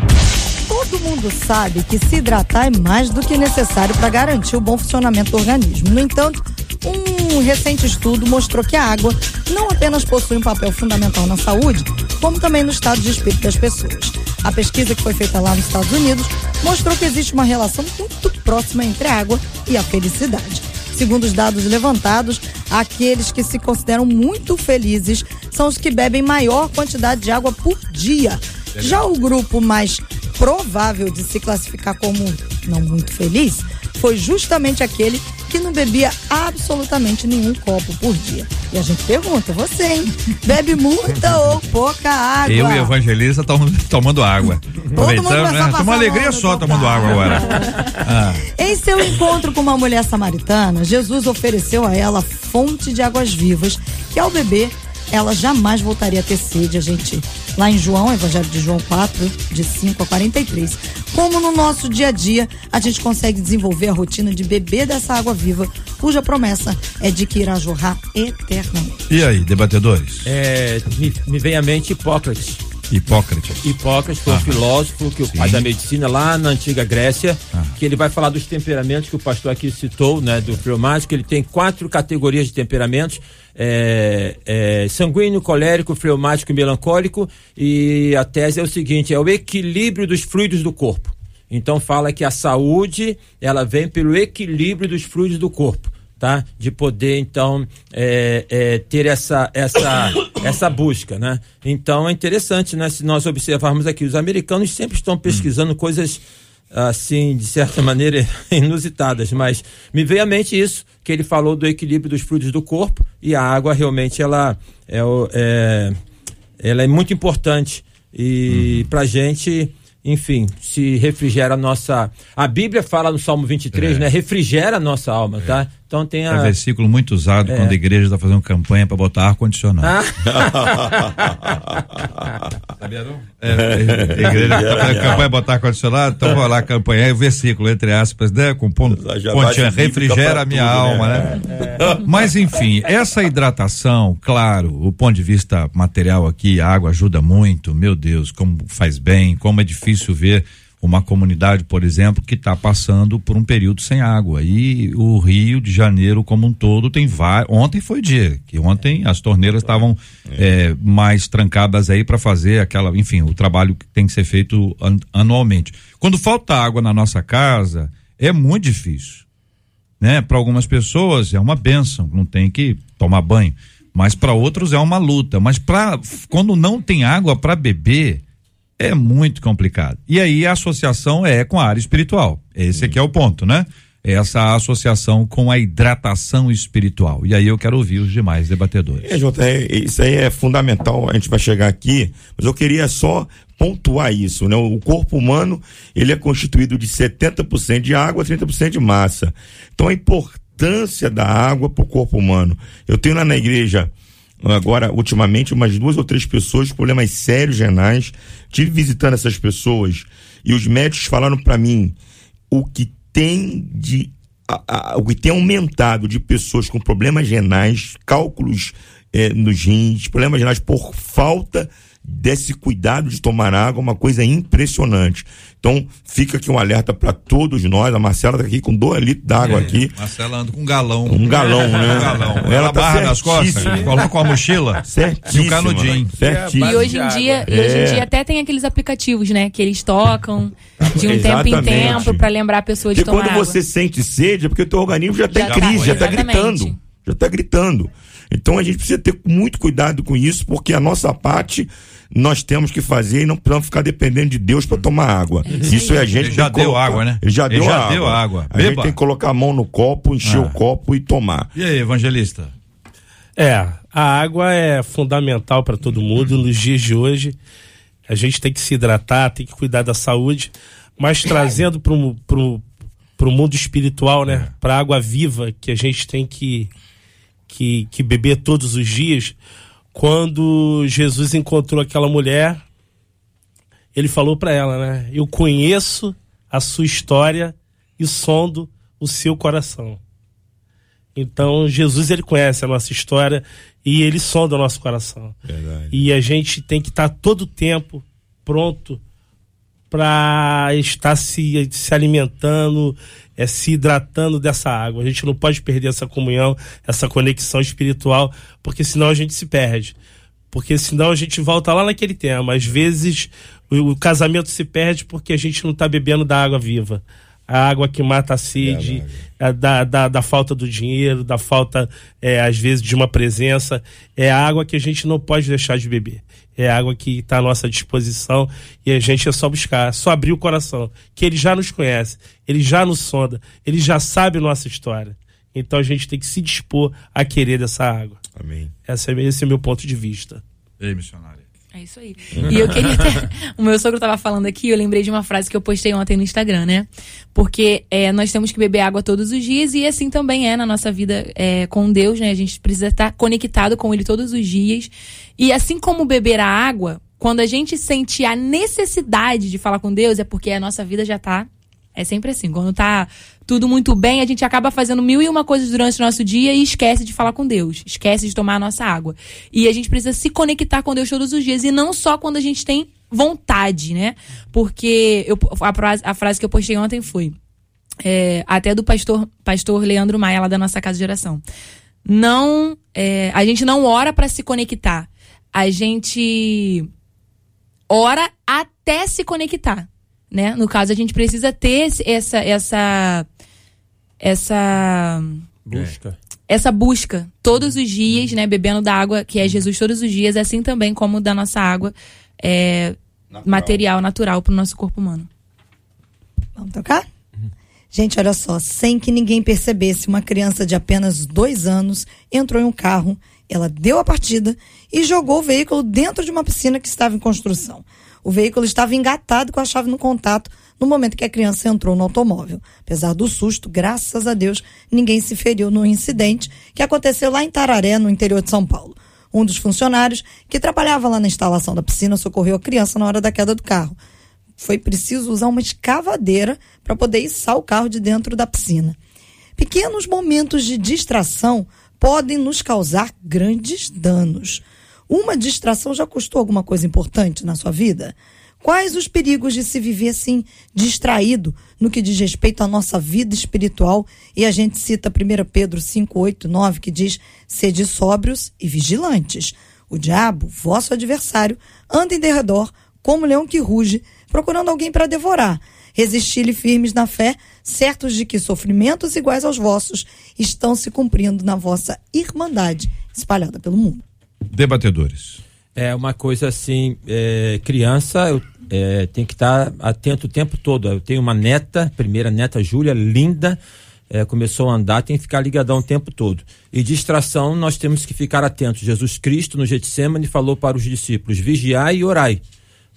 todo mundo sabe que se hidratar é mais do que necessário para garantir o bom funcionamento do organismo. No entanto, um recente estudo mostrou que a água não apenas possui um papel fundamental na saúde, como também no estado de espírito das pessoas. A pesquisa que foi feita lá nos Estados Unidos mostrou que existe uma relação muito próxima entre a água e a felicidade. Segundo os dados levantados, aqueles que se consideram muito felizes são os que bebem maior quantidade de água por dia. Já o grupo mais provável de se classificar como não muito feliz foi justamente aquele que não bebia absolutamente nenhum copo por dia. E a gente pergunta, você, hein? Bebe muita ou pouca água? Eu e Evangelista tomando, tomando água. Aproveitando, né? Uma alegria só tomando água agora. Ah. Em seu encontro com uma mulher samaritana, Jesus ofereceu a ela fonte de águas vivas, que ao beber ela jamais voltaria a ter sede. A gente, lá em João, Evangelho de João 4, de 5 a 43. Como no nosso dia a dia, a gente consegue desenvolver a rotina de beber dessa água viva, cuja promessa é de que irá jorrar eternamente. E aí, debatedores? É, me, me vem à mente Hipócrates. Hipócrates. Hipócrates foi um filósofo, que o pai da medicina lá na antiga Grécia, Ah. que ele vai falar dos temperamentos que o pastor aqui citou, né, do fleumático, ele tem quatro categorias de temperamentos, é, é, sanguíneo, colérico, fleumático e melancólico, e a tese é o seguinte, é o equilíbrio dos fluidos do corpo. Então fala que a saúde, ela vem pelo equilíbrio dos fluidos do corpo tá? De poder então é, é, ter essa essa essa busca, né? Então é interessante, né? Se nós observarmos aqui, os americanos sempre estão pesquisando coisas assim de certa maneira inusitadas, mas me veio à mente isso que ele falou do equilíbrio dos fluidos do corpo e a água realmente ela é, é ela é muito importante e pra gente enfim, se refrigera a nossa. A Bíblia fala no Salmo 23, É. né? Refrigera a nossa alma, tá? Então tem É a. um versículo muito usado É. quando a igreja está fazendo campanha para botar ar-condicionado. Sabia não? É, a igreja está fazendo campanha para botar ar-condicionado, então vou lá campanhar, e o versículo, entre aspas, né? Com pontinha, refrigera pra a minha tudo, alma, né? né? Mas enfim, essa hidratação, claro, o ponto de vista material aqui, a água ajuda muito, meu Deus, como faz bem, como é difícil ver uma comunidade, por exemplo, que está passando por um período sem água. E o Rio de Janeiro, como um todo, tem vários. Ontem foi dia, que ontem as torneiras estavam eh, mais trancadas aí para fazer aquela, enfim, o trabalho que tem que ser feito an- anualmente. Quando falta água na nossa casa, é muito difícil né? Para algumas pessoas é uma benção, não tem que tomar banho, mas para outros é uma luta. Mas para quando não tem água para beber é muito complicado. E aí a associação é com a área espiritual. Esse aqui é o ponto, né? Essa associação com a hidratação espiritual. E aí eu quero ouvir os demais debatedores. É, Jota, é, isso aí é fundamental, a gente vai chegar aqui, mas eu queria só pontuar isso, né? O corpo humano, ele é constituído de 70% de água, 30% de massa. Então a importância da água para o corpo humano. Eu tenho lá na igreja, agora, ultimamente, umas duas ou três pessoas com problemas sérios renais. Tive visitando essas pessoas e os médicos falaram para mim o que tem de a- a- o que tem aumentado de pessoas com problemas renais, cálculos eh, nos rins, problemas renais por falta desse cuidado de tomar água, uma coisa impressionante. Então, fica aqui um alerta para todos nós. A Marcela está aqui com dois litros d'água aqui. Marcela anda com um galão. Um galão, né? Um galão. Ela Ela tá barra nas costas, coloca uma mochila e Certíssima. um canudinho. Certíssima. E hoje em dia, e hoje em É. dia até tem aqueles aplicativos, né? Que eles tocam de um tempo em Exatamente. tempo pra lembrar a pessoa de Porque tomar quando água. você sente sede, é porque o teu organismo já está Já em tá, crise, já está exatamente. gritando. Já está gritando. Então a gente precisa ter muito cuidado com isso, porque a nossa parte nós temos que fazer e não precisamos ficar dependendo de Deus para tomar água. Isso é a gente Ele já deu colocar- água, né? Ele já Ele deu já água. deu água. A gente tem que colocar a mão no copo, encher Ah. o copo e tomar. E aí, evangelista? É, a água é fundamental para todo mundo nos dias de hoje. A gente tem que se hidratar, tem que cuidar da saúde, mas trazendo para o mundo espiritual, né? Para a água viva que a gente tem que, que, que beber todos os dias. Quando Jesus encontrou aquela mulher, ele falou para ela, né? Eu conheço a sua história e sondo o seu coração. Então, Jesus, ele conhece a nossa história e ele sonda o nosso coração. Verdade. E a gente tem que estar todo o tempo pronto para estar se, se alimentando, é, se hidratando dessa água. A gente não pode perder essa comunhão, essa conexão espiritual, porque senão a gente se perde. Porque senão a gente volta lá naquele tema. Às vezes o, o casamento se perde porque a gente não está bebendo da água viva. A água que mata a sede, a, da, da, da falta do dinheiro, da falta, é, às vezes, de uma presença. É a água que a gente não pode deixar de beber. É a água que está à nossa disposição e a gente é só buscar, só abrir o coração. Que ele já nos conhece, ele já nos sonda, ele já sabe nossa história. Então a gente tem que se dispor a querer dessa água. Amém. Essa é, esse é o meu ponto de vista. Ei, missionária. É isso aí. E eu queria até. O meu sogro tava falando aqui, eu lembrei de uma frase que eu postei ontem no Instagram, né? Porque é, nós temos que beber água todos os dias e assim também é na nossa vida é, com Deus, né? A gente precisa estar conectado com Ele todos os dias. E assim como beber a água, quando a gente sente a necessidade de falar com Deus, é porque a nossa vida já tá. É sempre assim. Quando tá tudo muito bem, a gente acaba fazendo mil e uma coisas durante o nosso dia e esquece de falar com Deus, esquece de tomar a nossa água. E a gente precisa se conectar com Deus todos os dias e não só quando a gente tem vontade, né? Porque eu, a, frase, a frase que eu postei ontem foi é, até do pastor, pastor Leandro Maia, lá da nossa casa de oração. Não, é, a gente não ora para se conectar, a gente ora até se conectar, né? No caso, a gente precisa ter essa essa essa Busca. essa busca todos os dias, né, bebendo da água que é Jesus todos os dias, assim também como da nossa água é, material natural para o nosso corpo humano. Vamos tocar? Gente, olha só, sem que ninguém percebesse, uma criança de apenas dois anos entrou em um carro, ela deu a partida e jogou o veículo dentro de uma piscina que estava em construção. O veículo estava engatado com a chave no contato no momento que a criança entrou no automóvel. Apesar do susto, graças a Deus, ninguém se feriu no incidente que aconteceu lá em Tararé, no interior de São Paulo. Um dos funcionários que trabalhava lá na instalação da piscina socorreu a criança na hora da queda do carro foi preciso usar uma escavadeira para poder içar o carro de dentro da piscina. Pequenos momentos de distração podem nos causar grandes danos. Uma distração já custou alguma coisa importante na sua vida? Quais os perigos de se viver assim, distraído, no que diz respeito à nossa vida espiritual? E a gente cita 1 Pedro 5, 8, 9, que diz: sede sóbrios e vigilantes. O diabo, vosso adversário, anda em derredor, como leão que ruge, procurando alguém para devorar. Resisti-lhe firmes na fé, certos de que sofrimentos iguais aos vossos estão se cumprindo na vossa irmandade espalhada pelo mundo. Debatedores. É uma coisa assim, é, criança eu, é, tem que estar atento o tempo todo. Eu tenho uma neta, primeira neta, Júlia, linda, é, começou a andar, tem que ficar ligadão o tempo todo. E distração, nós temos que ficar atentos. Jesus Cristo, no Getsemane, falou para os discípulos: vigiai e orai,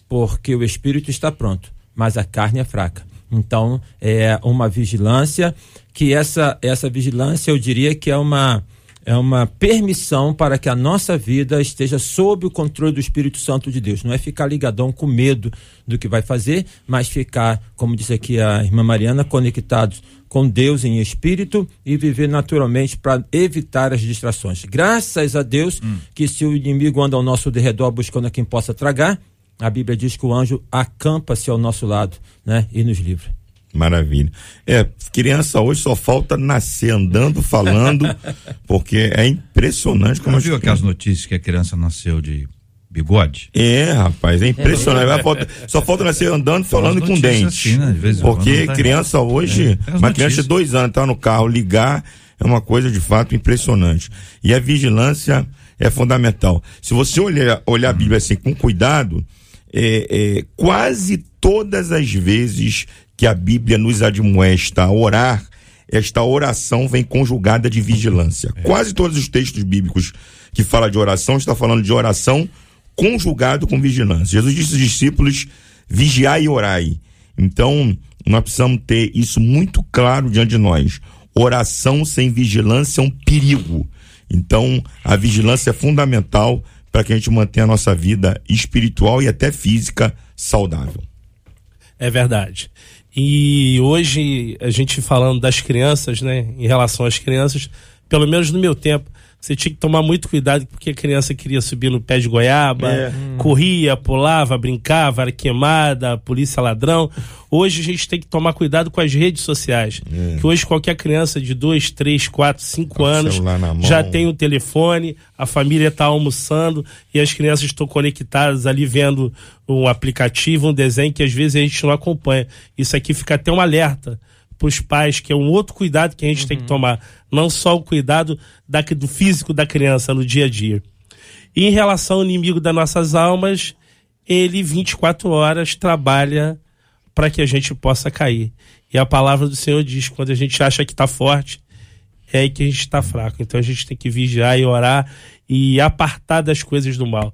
porque o espírito está pronto, mas a carne é fraca. Então, é uma vigilância, que essa, essa vigilância eu diria que é uma é uma permissão para que a nossa vida esteja sob o controle do Espírito Santo de Deus. Não é ficar ligadão com medo do que vai fazer, mas ficar, como disse aqui a irmã Mariana, conectados com Deus em espírito e viver naturalmente para evitar as distrações. Graças a Deus que se o inimigo anda ao nosso derredor buscando a quem possa tragar, a Bíblia diz que o anjo acampa-se ao nosso lado, né, e nos livra. Maravilha. É, criança hoje só falta nascer andando, falando, porque é impressionante como as viu aquelas notícias que a criança nasceu de bigode? É, rapaz, é impressionante. Falta- só falta nascer andando, falando com dente. assim, né? De Porque tá criança hoje, É, uma criança de dois anos tá no carro, ligar, é uma coisa de fato impressionante. E a vigilância é fundamental. Se você olhar, olhar a Bíblia assim com cuidado, é, é, quase todas as vezes que a Bíblia nos admoesta a orar, esta oração vem conjugada de vigilância. Quase todos os textos bíblicos que falam de oração está falando de oração conjugado com vigilância. Jesus disse aos discípulos: vigiai e orai. Então, nós precisamos ter isso muito claro diante de nós. Oração sem vigilância é um perigo. Então, a vigilância é fundamental para que a gente mantenha a nossa vida espiritual e até física saudável. É verdade. E hoje, a gente falando das crianças, né, em relação às crianças, pelo menos no meu tempo, você tinha que tomar muito cuidado porque a criança queria subir no pé de goiaba, É. corria, pulava, brincava, era queimada, polícia ladrão. Hoje a gente tem que tomar cuidado com as redes sociais. Que hoje qualquer criança de 2, 3, 4, 5 Tá com o anos já tem um telefone, a família está almoçando e as crianças estão conectadas ali vendo um aplicativo, um desenho que às vezes a gente não acompanha. Isso aqui fica até um alerta para os pais, que é um outro cuidado que a gente tem que tomar. Não só o cuidado da, do físico da criança no dia a dia. E em relação ao inimigo das nossas almas, ele 24 horas trabalha para que a gente possa cair. E a palavra do Senhor diz: quando a gente acha que está forte, é aí que a gente está fraco. Então a gente tem que vigiar e orar e apartar das coisas do mal.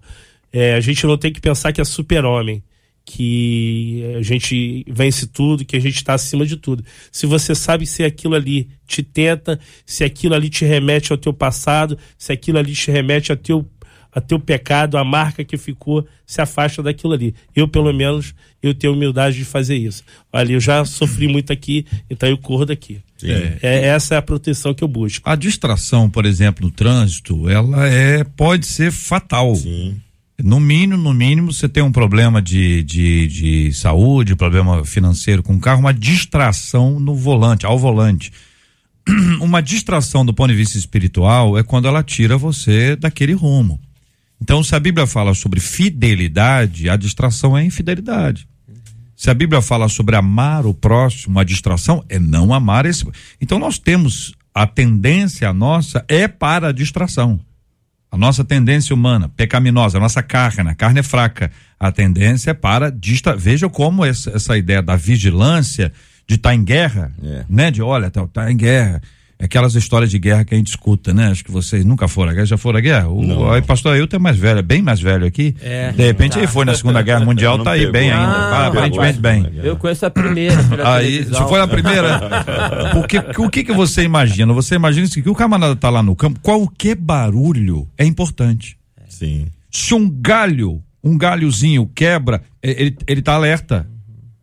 É, a gente não tem que pensar que é super-homem, que a gente vence tudo, que a gente está acima de tudo. Se você sabe se aquilo ali te tenta, se aquilo ali te remete ao teu passado, se aquilo ali te remete ao teu, a teu pecado, a marca que ficou, se afasta daquilo ali. Eu, pelo menos, eu tenho humildade de fazer isso. Olha, eu já sofri muito aqui, então eu corro daqui. É, essa é a proteção que eu busco. A distração, por exemplo, no trânsito, ela é pode ser fatal. Sim. No mínimo, no mínimo, você tem um problema de, de, de saúde, problema financeiro com o carro, uma distração no volante, ao volante. Uma distração do ponto de vista espiritual é quando ela tira você daquele rumo. Então, se a Bíblia fala sobre fidelidade, a distração é infidelidade. Se a Bíblia fala sobre amar o próximo, a distração é não amar esse. Então, nós temos a tendência nossa é para a distração. A nossa tendência humana, pecaminosa, a nossa carne, a carne é fraca. A tendência é para distra... Veja como essa, essa ideia da vigilância, de estar em guerra, É. né? De olha, tá, tá em guerra. É Aquelas histórias de guerra que a gente escuta, né? Acho que vocês nunca foram à guerra, já foram à guerra? O, Não. aí, pastor Ailton é mais velho, é bem mais velho aqui. É. De repente ele foi na Segunda Guerra Mundial, tá aí pegou. bem ainda. Ah, aparentemente bem. Eu conheço a primeira. Aí, se foi a primeira. Porque o que que você imagina? Você imagina que o camarada tá lá no campo, qualquer barulho é importante. Sim. Se um galho, um galhozinho quebra, é, ele, ele tá alerta.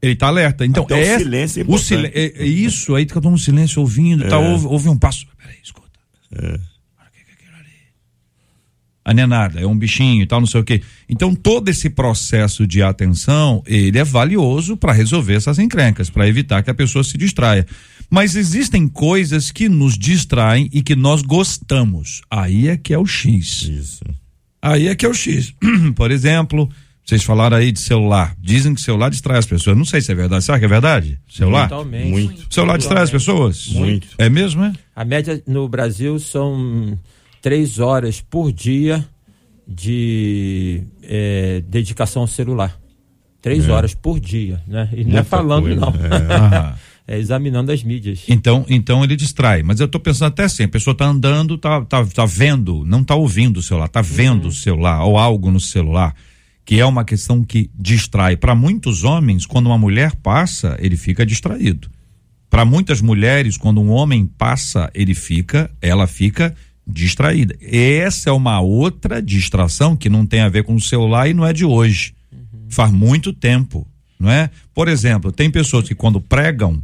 Ele tá alerta. Então, Até o é, silêncio é o silêncio. É, é isso aí que eu tô no silêncio ouvindo, tá, ouve, ouve um passo. Peraí, escuta. O é aquilo ali. Não é nada, é um bichinho e tal, não sei o quê. Então, todo esse processo de atenção, ele é valioso para resolver essas encrencas, para evitar que a pessoa se distraia. Mas existem coisas que nos distraem e que nós gostamos. Aí é que é o X. Isso. Aí é que é o X. Por exemplo, vocês falaram aí de celular. Dizem que celular distrai as pessoas. Não sei se é verdade. Será que é verdade? Celular? Totalmente. Muito. Celular distrai as pessoas? Muito. É mesmo, é? A média no Brasil são três horas por dia de eh, dedicação ao celular. Três horas por dia, né? E não é Muita falando, coisa, não. Aham. É examinando as mídias. Então, então ele distrai. Mas eu tô pensando até assim, a pessoa tá andando, tá, tá, tá vendo, não tá ouvindo o celular, tá vendo o celular ou algo no celular, que é uma questão que distrai. Para muitos homens, quando uma mulher passa, ele fica distraído. Para muitas mulheres, quando um homem passa, ele fica, ela fica distraída. Essa é uma outra distração que não tem a ver com o celular e não é de hoje. Faz muito tempo, não é? Por exemplo, tem pessoas que quando pregam,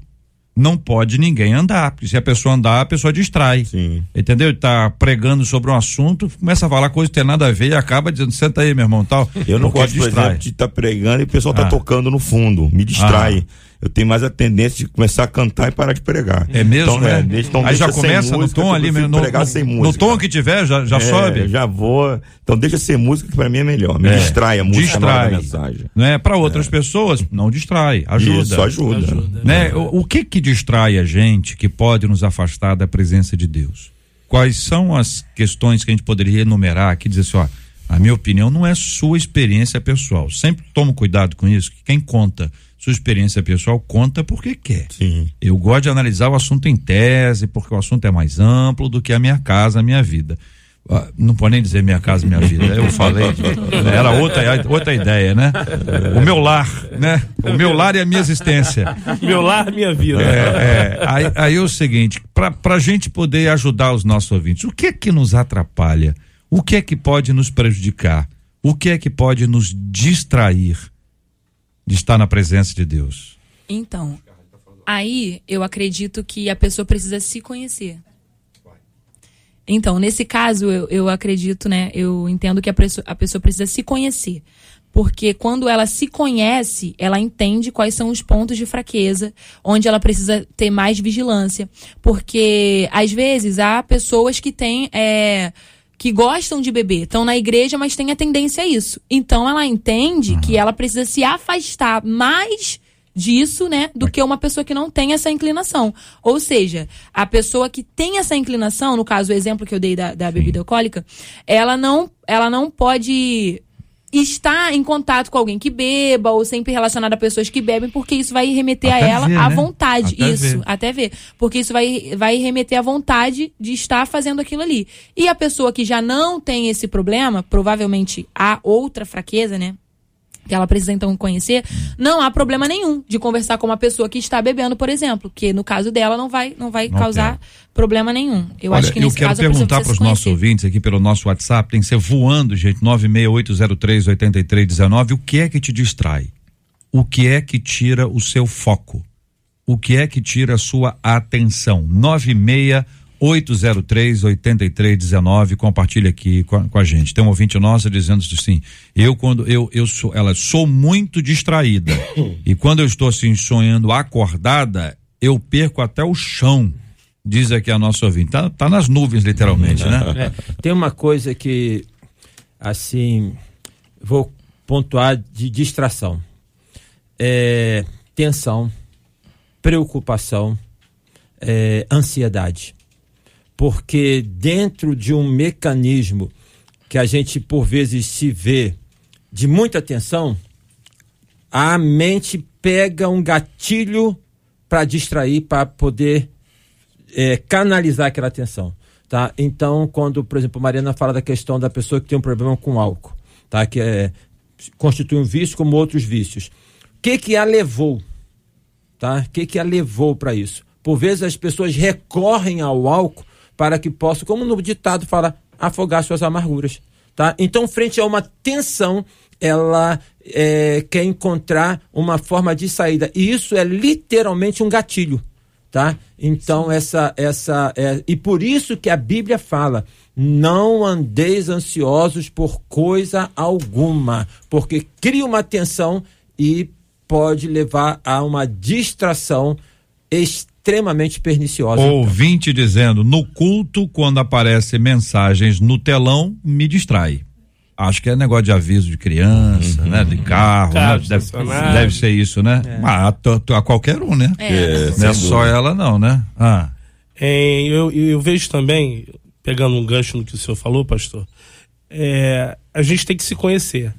não pode ninguém andar, porque se a pessoa andar, a pessoa distrai. Sim. Entendeu? Ele tá pregando sobre um assunto, começa a falar coisa que tem nada a ver e acaba dizendo, senta aí, meu irmão, tal. Eu não gosto, por distrai. exemplo, de estar pregando e o pessoal tá Ah. tocando no fundo. Me distrai. Eu tenho mais a tendência de começar a cantar e parar de pregar. É mesmo, então, né? é, deixa, então Aí já começa no tom ali, mesmo, no, pregar no, sem no música. tom que tiver, já, já É, sobe. Já vou. Então deixa ser música que pra mim é melhor. Me É. distrai a música da Distrai. mensagem. Né? Para outras pessoas, não distrai, ajuda. Isso, ajuda. né? O, o que que distrai a gente que pode nos afastar da presença de Deus? Quais são as questões que a gente poderia enumerar aqui, dizer assim, ó, a minha opinião não é sua experiência pessoal. Sempre tomo cuidado com isso, que quem conta sua experiência pessoal conta porque quer. Sim. Eu gosto de analisar o assunto em tese, porque o assunto é mais amplo do que a minha casa, a minha vida. Ah, Não pode nem dizer minha casa, minha vida. Eu falei, era outra, outra ideia, né? O meu lar, né? O meu lar e a minha existência. Meu lar, minha vida. É, é. Aí, aí é o seguinte, para a gente poder ajudar os nossos ouvintes, o que é que nos atrapalha? O que é que pode nos prejudicar? O que é que pode nos distrair? de estar na presença de Deus? Então, aí eu acredito que a pessoa precisa se conhecer. Então, nesse caso, eu, eu acredito, né? Eu entendo que a pessoa, a pessoa precisa se conhecer. Porque quando ela se conhece, ela entende quais são os pontos de fraqueza, onde ela precisa ter mais vigilância. Porque, às vezes, há pessoas que têm. É, que gostam de beber, estão na igreja, mas têm a tendência a isso. Então ela entende que ela precisa se afastar mais disso, né, do que uma pessoa que não tem essa inclinação. Ou seja, a pessoa que tem essa inclinação, no caso o exemplo que eu dei da, da bebida alcoólica, ela não, ela não pode estar em contato com alguém que beba ou sempre relacionada a pessoas que bebem, porque isso vai remeter Até a ela ver, à né? vontade. Até isso, ver. até ver. Porque isso vai, vai remeter à vontade de estar fazendo aquilo ali. E a pessoa que já não tem esse problema, provavelmente há outra fraqueza, né? Que ela precisa então conhecer, não há problema nenhum de conversar com uma pessoa que está bebendo, por exemplo, que no caso dela não vai, não vai Não causar tem. problema nenhum. Eu Olha, acho que eu quero caso perguntar para os nossos ouvintes aqui pelo nosso WhatsApp, tem que ser voando, gente, 968038319. O que é que te distrai? O que é que tira o seu foco? O que é que tira a sua atenção? 968038319, compartilha aqui com a, com a gente. Tem um ouvinte nossa dizendo assim: eu quando eu eu sou, ela sou muito distraída. e quando eu estou assim sonhando acordada, eu perco até o chão. Diz aqui a nossa ouvinte. Tá, tá nas nuvens, literalmente, né? É, tem uma coisa que, assim, vou pontuar de distração. É, tensão, preocupação, é, ansiedade. Porque dentro de um mecanismo que a gente por vezes se vê de muita tensão, a mente pega um gatilho para distrair, para poder é, canalizar aquela atenção, tá? Então, quando, por exemplo, Mariana fala da questão da pessoa que tem um problema com álcool, tá? Que é, constitui um vício como outros vícios. O que que a levou, tá? O que que a levou para isso? Por vezes as pessoas recorrem ao álcool para que possam, como no ditado fala, afogar suas amarguras, tá? Então, frente a uma tensão, ela é, quer encontrar uma forma de saída. E isso é literalmente um gatilho tá? Então essa essa é, e por isso que a Bíblia fala: não andeis ansiosos por coisa alguma, porque cria uma tensão e pode levar a uma distração extremamente perniciosa. Ouvinte dizendo: no culto, quando aparecem mensagens no telão, me distrai. Acho que é negócio de aviso de criança, né? De carro, Carro né? deve, deve ser isso, né? Mas a, a qualquer um, né? É. não é só ela, não, né? Ah, É, eu, eu vejo também, pegando um gancho no que o senhor falou, pastor, é, a gente tem que se conhecer.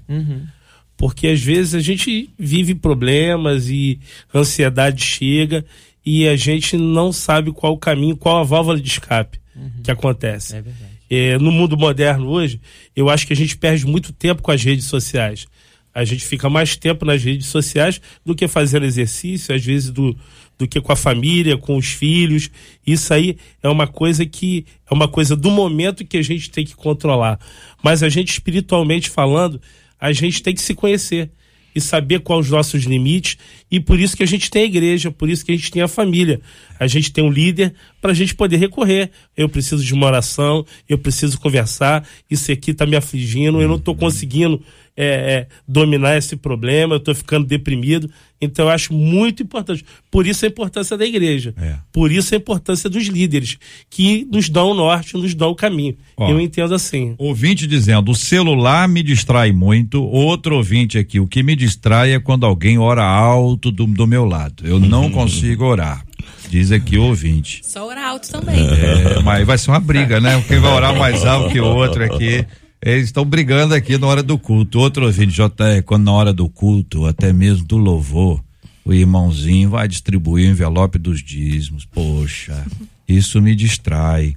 Porque às vezes a gente vive problemas e ansiedade chega e a gente não sabe qual o caminho, qual a válvula de escape que acontece. É verdade. É, no mundo moderno hoje, eu acho que a gente perde muito tempo com as redes sociais. A gente fica mais tempo nas redes sociais do que fazendo exercício, às vezes do, do que com a família, com os filhos. Isso aí é uma coisa que é uma coisa do momento que a gente tem que controlar. Mas a gente espiritualmente falando, a gente tem que se conhecer e saber quais os nossos limites e por isso que a gente tem a igreja, por isso que a gente tem a família. A gente tem um líder para a gente poder recorrer. Eu preciso de uma oração, eu preciso conversar, isso aqui está me afligindo, eu não estou conseguindo é, é, dominar esse problema, eu estou ficando deprimido. Então eu acho muito importante. Por isso a importância da igreja. É. Por isso a importância dos líderes, que nos dão o norte, nos dão o caminho. Ó. Eu entendo assim. Ouvinte dizendo: o celular me distrai muito. Outro ouvinte aqui: o que me distrai é quando alguém ora alto do, do meu lado. Eu não consigo orar. Diz aqui o ouvinte. Só orar alto também. É, mas vai ser uma briga, né? Quem vai orar mais alto que o outro aqui. Eles estão brigando aqui na hora do culto. Outro ouvinte, JR, quando na hora do culto, até mesmo do louvor, o irmãozinho vai distribuir o envelope dos dízimos. Poxa, isso me distrai.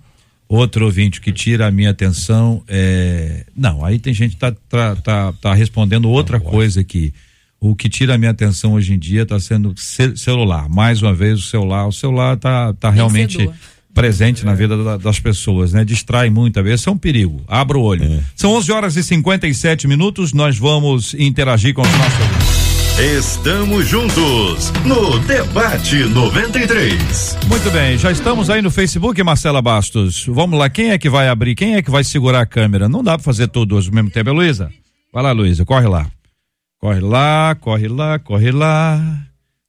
Outro ouvinte que tira a minha atenção é. Não, aí tem gente que tá, tá, tá, tá respondendo outra coisa aqui. O que tira a minha atenção hoje em dia está sendo ce- celular. Mais uma vez, o celular. O celular tá, tá realmente Vencedor. Presente na vida da- das pessoas, né? Distrai muita vez. Isso é um perigo. Abra o olho. São 11 horas e 57 minutos. Nós vamos interagir com os nossos. Estamos juntos no Debate 93. Muito bem, já estamos aí no Facebook, Marcela Bastos. Vamos lá, quem é que vai abrir? Quem é que vai segurar a câmera? Não dá pra fazer todos ao mesmo tempo, é Luísa? Vai lá, Luísa, corre lá. Corre lá, corre lá, corre lá.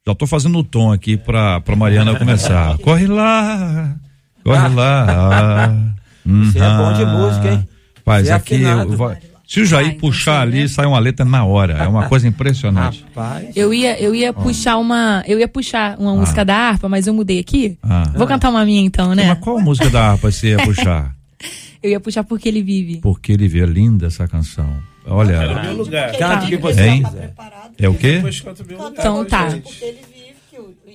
Já tô fazendo o tom aqui pra, pra Mariana começar. Corre lá, corre lá. Você é bom de música, hein? Rapaz, Você é aqui eu vou- se o Jair Ai, puxar ali, né? sai uma letra na hora. É uma coisa impressionante. Rapaz. Eu ia, eu ia puxar uma. Eu ia puxar uma música da harpa, mas eu mudei aqui. Ah. Vou cantar uma minha então, né? Mas qual música da harpa você ia puxar? Eu ia puxar porque ele vive. Porque ele vê linda essa canção. Olha, Meu lugar. Canta o que você quiser. é o quê? Depois canta o meu lugar. Então tá.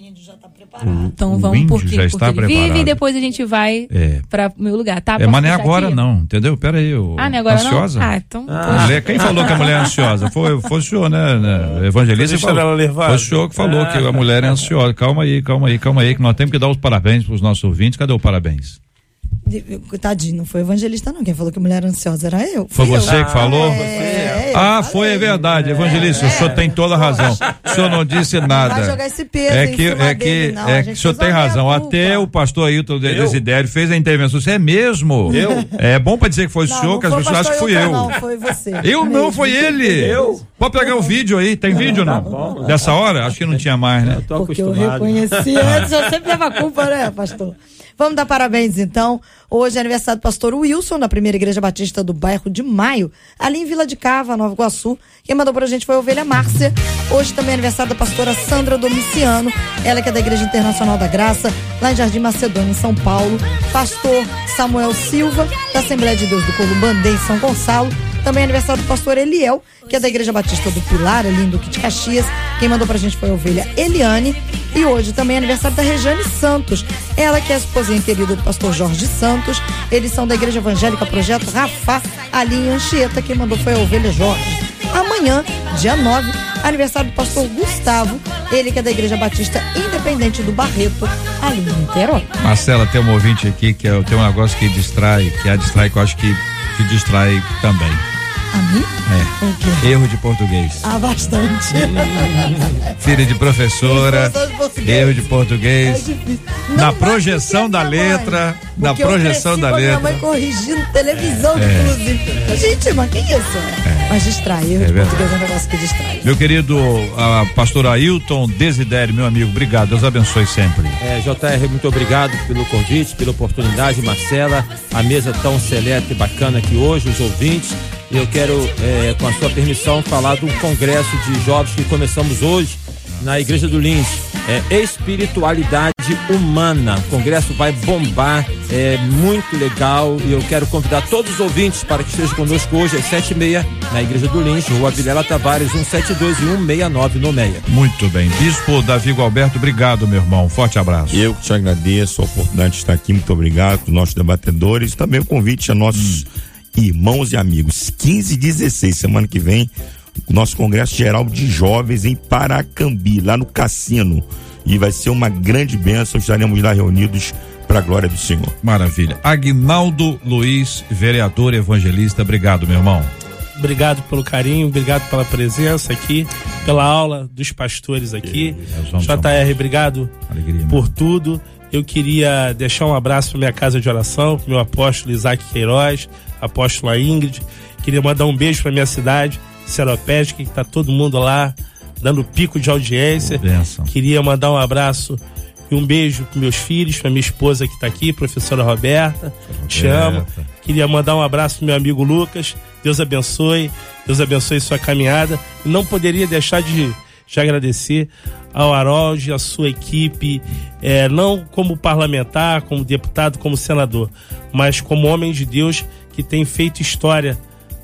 O já tá preparado. Então O vamos índio porque, já está porque ele vive preparado. e depois a gente vai É. pra meu lugar, tá? É, mas não é agora aqui? não, entendeu? Pera aí, ô, Ah, não é agora ansiosa? não? Ah, então. A mulher, quem falou que a mulher é ansiosa? Foi, foi o senhor, né? né? Evangelista falou. ela levada. Foi o senhor que falou que a mulher é ansiosa. Calma aí, calma aí, calma aí, que nós temos que dar os parabéns pros nossos ouvintes. Cadê o parabéns? Tadinho, não foi evangelista, não. Quem falou que mulher ansiosa era eu. Foi Fui eu. você que falou? É, eu Ah, falei. foi, é verdade. Evangelista, o senhor tem toda a razão. O senhor não disse nada. Vai jogar esse peso É em que, cima é que, não. É que o senhor tem razão. Até o pastor Ailton de- Desidério fez a intervenção. Você é mesmo? Eu? É bom pra dizer que foi o Não, senhor, não que as pessoas acham que fui eu. Não, foi você. Eu não, Mesmo. foi ele. Eu? Pode pegar o vídeo aí. Tem vídeo não? Dessa hora? Acho que não tinha mais, né? Tô Porque eu acostumado. reconheci antes, eu sempre leva a culpa, né, pastor? Vamos dar parabéns, então. Hoje é aniversário do pastor Wilson, da primeira igreja batista do bairro de Maio, ali em Vila de Cava, Nova Iguaçu. Quem mandou pra gente foi a ovelha Márcia. Hoje também é aniversário da pastora Sandra Domiciano, ela que é da Igreja Internacional da Graça, lá em Jardim Macedônia, em São Paulo. Pastor Samuel Silva, da Assembleia de Deus do Columbandê, em São Gonçalo. Também é aniversário do pastor Eliel, que é da Igreja Batista do Pilar, ali em Duque de Caxias. Quem mandou pra gente foi a ovelha Eliane. E hoje também é aniversário da Rejane Santos. Ela que é a esposinha querida do pastor Jorge Santos. Eles são da Igreja Evangélica Projeto Rafá, ali em Anchieta. Quem mandou foi a ovelha Jorge. Amanhã, dia 9, aniversário do pastor Gustavo. Ele que é da Igreja Batista Independente do Barreto, ali em Niterói. Marcela, tem um ouvinte aqui que é, tem um negócio que distrai, que a distrai, que eu acho que te distrai também. Mim? É. O quê? Erro de português. Ah, bastante. Filha de professora, Professor de português. erro de É português. difícil. Na projeção da é letra, mãe. na projeção da com a Minha letra. mãe corrigindo televisão, inclusive. Gente, mas que isso? Mas distrai, erro É de verdade. português é um negócio que distrai. Meu querido a pastor Ailton Desidério, meu amigo, obrigado. Deus abençoe sempre. É, JR, muito obrigado pelo convite, pela oportunidade, Marcela, a mesa tão seleta e bacana aqui hoje, os ouvintes. Eu quero, é, com a sua permissão, falar do congresso de jovens que começamos hoje na Igreja do Lins. É espiritualidade humana. O congresso vai bombar, é muito legal e eu quero convidar todos os ouvintes para que estejam conosco hoje às sete e meia na Igreja do Lins, Rua Vilela Tavares, 172 e 169 no Meia. Muito bem. Bispo Davi Gualberto, obrigado, meu irmão. Forte abraço. Eu que te agradeço a oportunidade de estar aqui, muito obrigado para os nossos debatedores, também o convite a nossos irmãos e amigos. 15 e 16, semana que vem, o nosso Congresso Geral de Jovens em Paracambi, lá no Cassino. E vai ser uma grande bênção, estaremos lá reunidos para a glória do Senhor. Maravilha. Agnaldo Luiz, vereador evangelista, obrigado, meu irmão. Obrigado pelo carinho, obrigado pela presença aqui, pela aula dos pastores aqui. JR, obrigado Alegria. por tudo. Eu queria deixar um abraço para minha casa de oração, pro meu apóstolo Isaac Queiroz, apóstola Ingrid. Queria mandar um beijo para minha cidade, Seropédica, que tá todo mundo lá dando pico de audiência. Bênção. Queria mandar um abraço e um beijo para meus filhos, para minha esposa que está aqui, professora Roberta. Te amo. Queria mandar um abraço pro meu amigo Lucas. Deus abençoe. Deus abençoe sua caminhada. Não poderia deixar de, de agradecer ao Harold, a sua equipe, eh, não como parlamentar, como deputado, como senador, mas como homem de Deus que tem feito história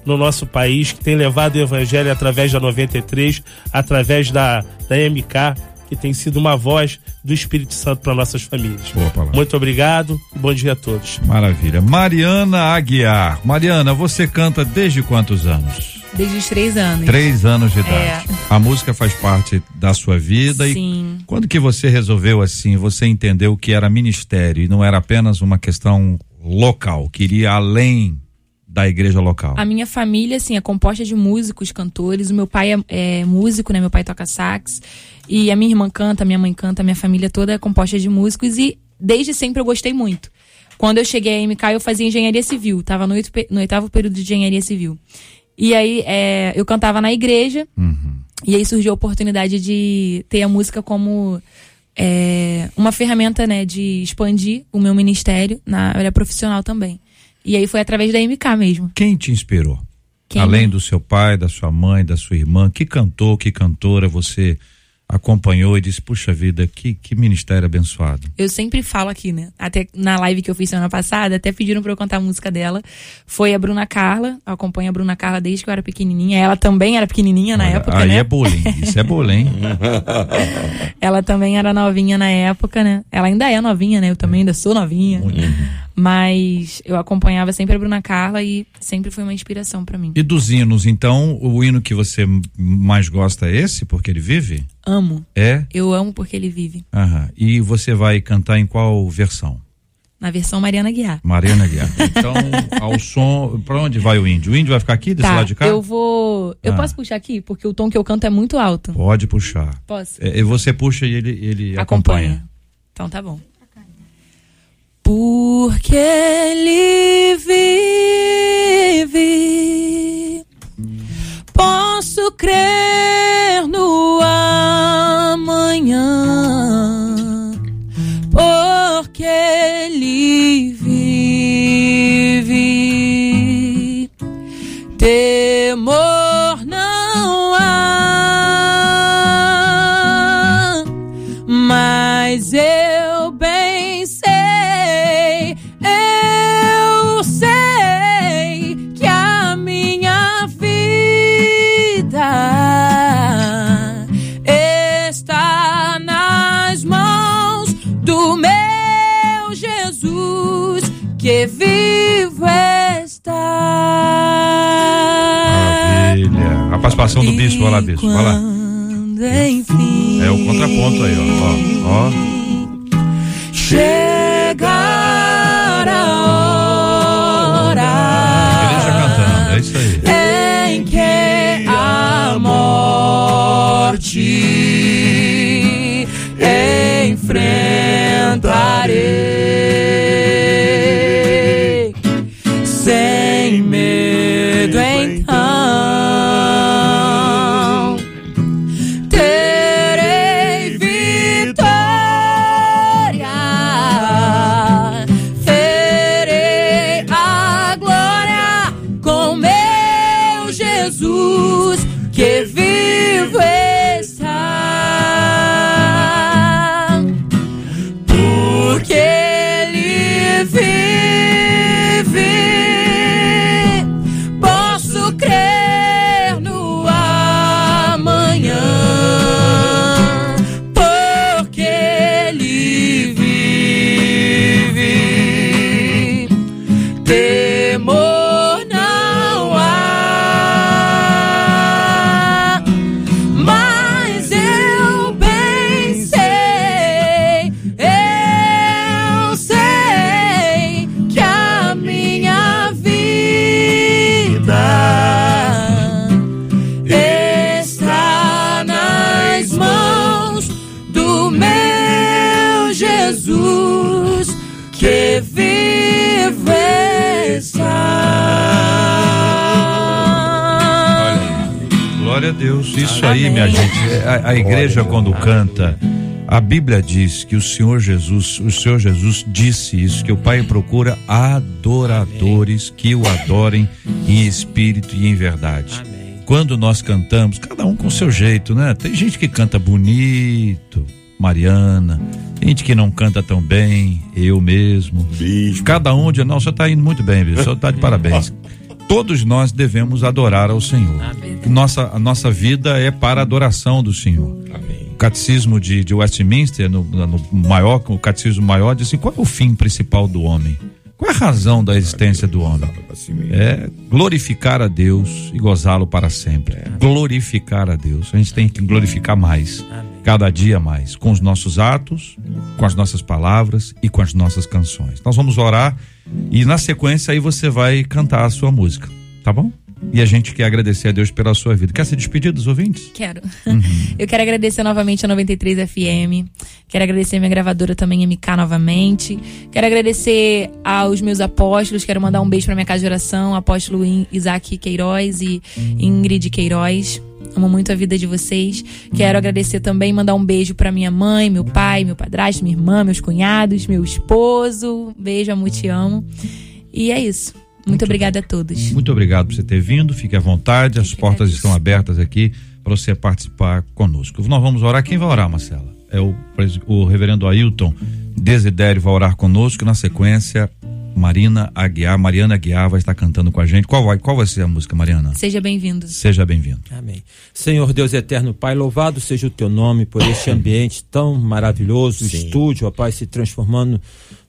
no nosso país, que tem levado o evangelho através da 93, através da, da MK, que tem sido uma voz do Espírito Santo para nossas famílias. Muito obrigado e bom dia a todos. Maravilha. Mariana Aguiar. Mariana, você canta desde quantos anos? Desde os três anos. Três anos de idade. É. A música faz parte da sua vida Sim. e quando que você resolveu assim, você entendeu que era ministério e não era apenas uma questão local, que iria além da igreja local? A minha família, assim, é composta de músicos, cantores. O meu pai é, é músico, né? Meu pai toca sax. E a minha irmã canta, minha mãe canta, a minha família toda é composta de músicos. E desde sempre eu gostei muito. Quando eu cheguei à MK, eu fazia engenharia civil. Tava no oitavo período de engenharia civil. E aí, é, eu cantava na igreja. E aí surgiu a oportunidade de ter a música como é, uma ferramenta, né, de expandir o meu ministério na área profissional também. E aí foi através da MK mesmo. Quem te inspirou? Quem? Além do seu pai, da sua mãe, da sua irmã, que cantor, que cantora você acompanhou e disse, puxa vida, que, que ministério abençoado. Eu sempre falo aqui, né? Até na live que eu fiz semana passada, até pediram pra eu cantar a música dela. Foi a Bruna Carla. Eu acompanho a Bruna Carla desde que eu era pequenininha. Ela também era pequenininha na Olha, época, aí né? é bullying, isso é bullying. Ela também era novinha na época, né? Ela ainda é novinha, né? Eu também ainda sou novinha. Mas eu acompanhava sempre a Bruna Carla e sempre foi uma inspiração pra mim. E dos hinos, então, o hino que você mais gosta é esse, porque ele vive? Amo. É? Eu amo porque ele vive. Aham. E você vai cantar em qual versão? Na versão Mariana Guiar. Mariana Guiar. Então, ao som. Pra onde vai o índio? O índio vai ficar aqui, desse Tá, lado de cá? eu vou. Eu Ah. posso puxar aqui? Porque o tom que eu canto é muito alto. Pode puxar. Posso? É, e você puxa e ele, ele acompanha. Então tá bom. Porque ele vive, posso crer no participação do bispo, vai lá, bispo. Vai lá. Enfim. É o contraponto aí, ó. Ó. ó. Chegar a hora Igreja cantando, é isso aí. em que a morte enfrentarei A, igreja, quando canta, a Bíblia diz que o Senhor Jesus, o Senhor Jesus disse isso, que o Pai procura adoradores que o adorem em espírito e em verdade. Quando nós cantamos, cada um com o seu jeito, né? Tem gente que canta bonito, Mariana, tem gente que não canta tão bem, eu mesmo. Bispo. Cada um de nós, está indo muito bem, viu? O senhor está de parabéns. Todos nós devemos adorar ao Senhor. Nossa, a nossa vida é para a adoração do Senhor. O catecismo de, de Westminster, no, no maior, o catecismo maior, diz assim: qual é o fim principal do homem? Qual é a razão da existência do homem? É glorificar a Deus e gozá-lo para sempre. Glorificar a Deus. A gente tem que glorificar mais. Cada dia mais, com os nossos atos, com as nossas palavras e com as nossas canções. Nós vamos orar e na sequência aí você vai cantar a sua música, tá bom? E a gente quer agradecer a Deus pela sua vida. Quer se despedir dos ouvintes? Quero. Uhum. Eu quero agradecer novamente a 93 FM. Quero agradecer a minha gravadora também, MK, novamente. Quero agradecer aos meus apóstolos. Quero mandar um beijo para minha casa de oração, apóstolo Isaac Queiroz e Ingrid Queiroz. Amo muito a vida de vocês. Quero agradecer também, mandar um beijo para minha mãe, meu pai, meu padrasto, minha irmã, meus cunhados, meu esposo. Beijo, amo, te amo. E é isso. Muito, muito obrigada a todos. Muito obrigado por você ter vindo. Fique à vontade. As portas estão abertas aqui para você participar conosco. Nós vamos orar. Quem vai orar, Marcela? É o, o reverendo Ailton Desidério vai orar conosco. Na sequência, Marina Aguiar, Mariana Aguiar vai estar cantando com a gente. Qual vai, qual vai ser a música, Mariana? Seja bem-vindo. Seja bem-vindo. Amém. Senhor Deus eterno Pai, louvado seja o teu nome por este ambiente tão maravilhoso, o estúdio, ó Pai, se transformando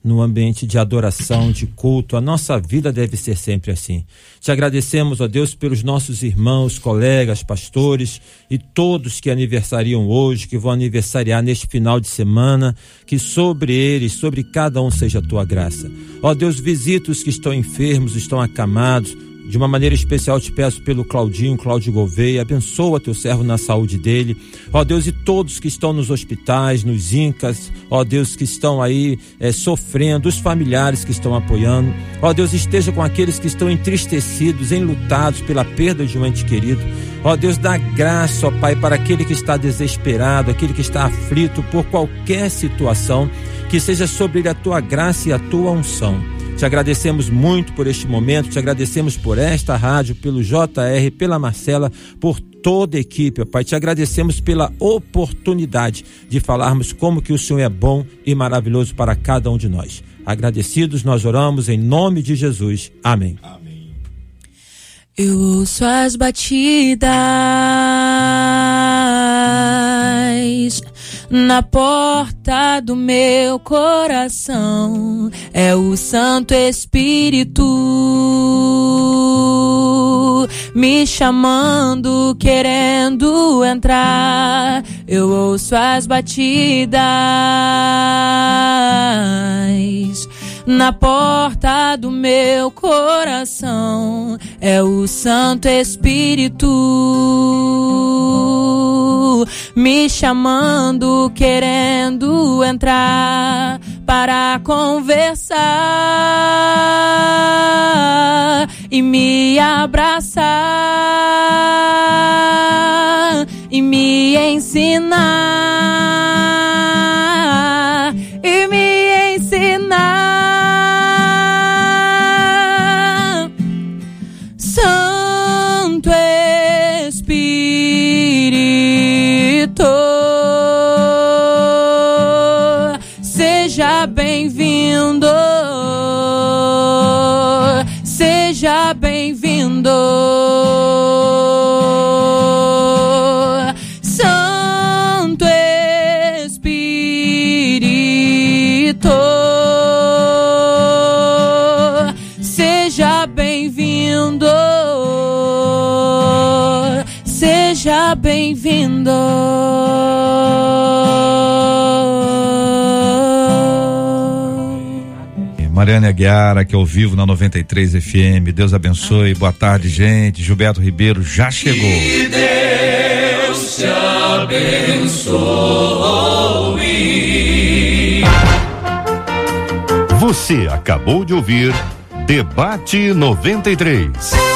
no ambiente de adoração, de culto. A nossa vida deve ser sempre assim. Te agradecemos, ó Deus, pelos nossos irmãos, colegas, pastores e todos que aniversariam hoje, que vão aniversariar neste final de semana, que sobre eles, sobre cada um seja a tua graça. Ó Deus, visita os que estão enfermos, estão acamados, de uma maneira especial te peço pelo Claudinho, Cláudio Gouveia, abençoa teu servo na saúde dele. Ó Deus, e todos que estão nos hospitais, nos incas, ó Deus, que estão aí é, sofrendo, os familiares que estão apoiando. Ó Deus, esteja com aqueles que estão entristecidos, enlutados pela perda de um ente querido. Ó Deus, dá graça, ó Pai, para aquele que está desesperado, aquele que está aflito por qualquer situação, que seja sobre ele a tua graça e a tua unção. Te agradecemos muito por este momento, te agradecemos por esta rádio, pelo JR, pela Marcela, por toda a equipe, Pai. Te agradecemos pela oportunidade de falarmos como que o Senhor é bom e maravilhoso para cada um de nós. Agradecidos, nós oramos em nome de Jesus. Amém. Amém. Eu ouço as batidas na porta do meu coração é o Santo Espírito me chamando, querendo entrar. Eu ouço as batidas na porta do meu coração. É o Santo Espírito me chamando, querendo entrar para conversar e me abraçar e me ensinar bem-vindo Mariana Aguiar, aqui ao vivo na 93 FM. Deus abençoe. Boa tarde, gente. Gilberto Ribeiro já chegou. Que Deus te abençoe. Você acabou de ouvir Debate 93.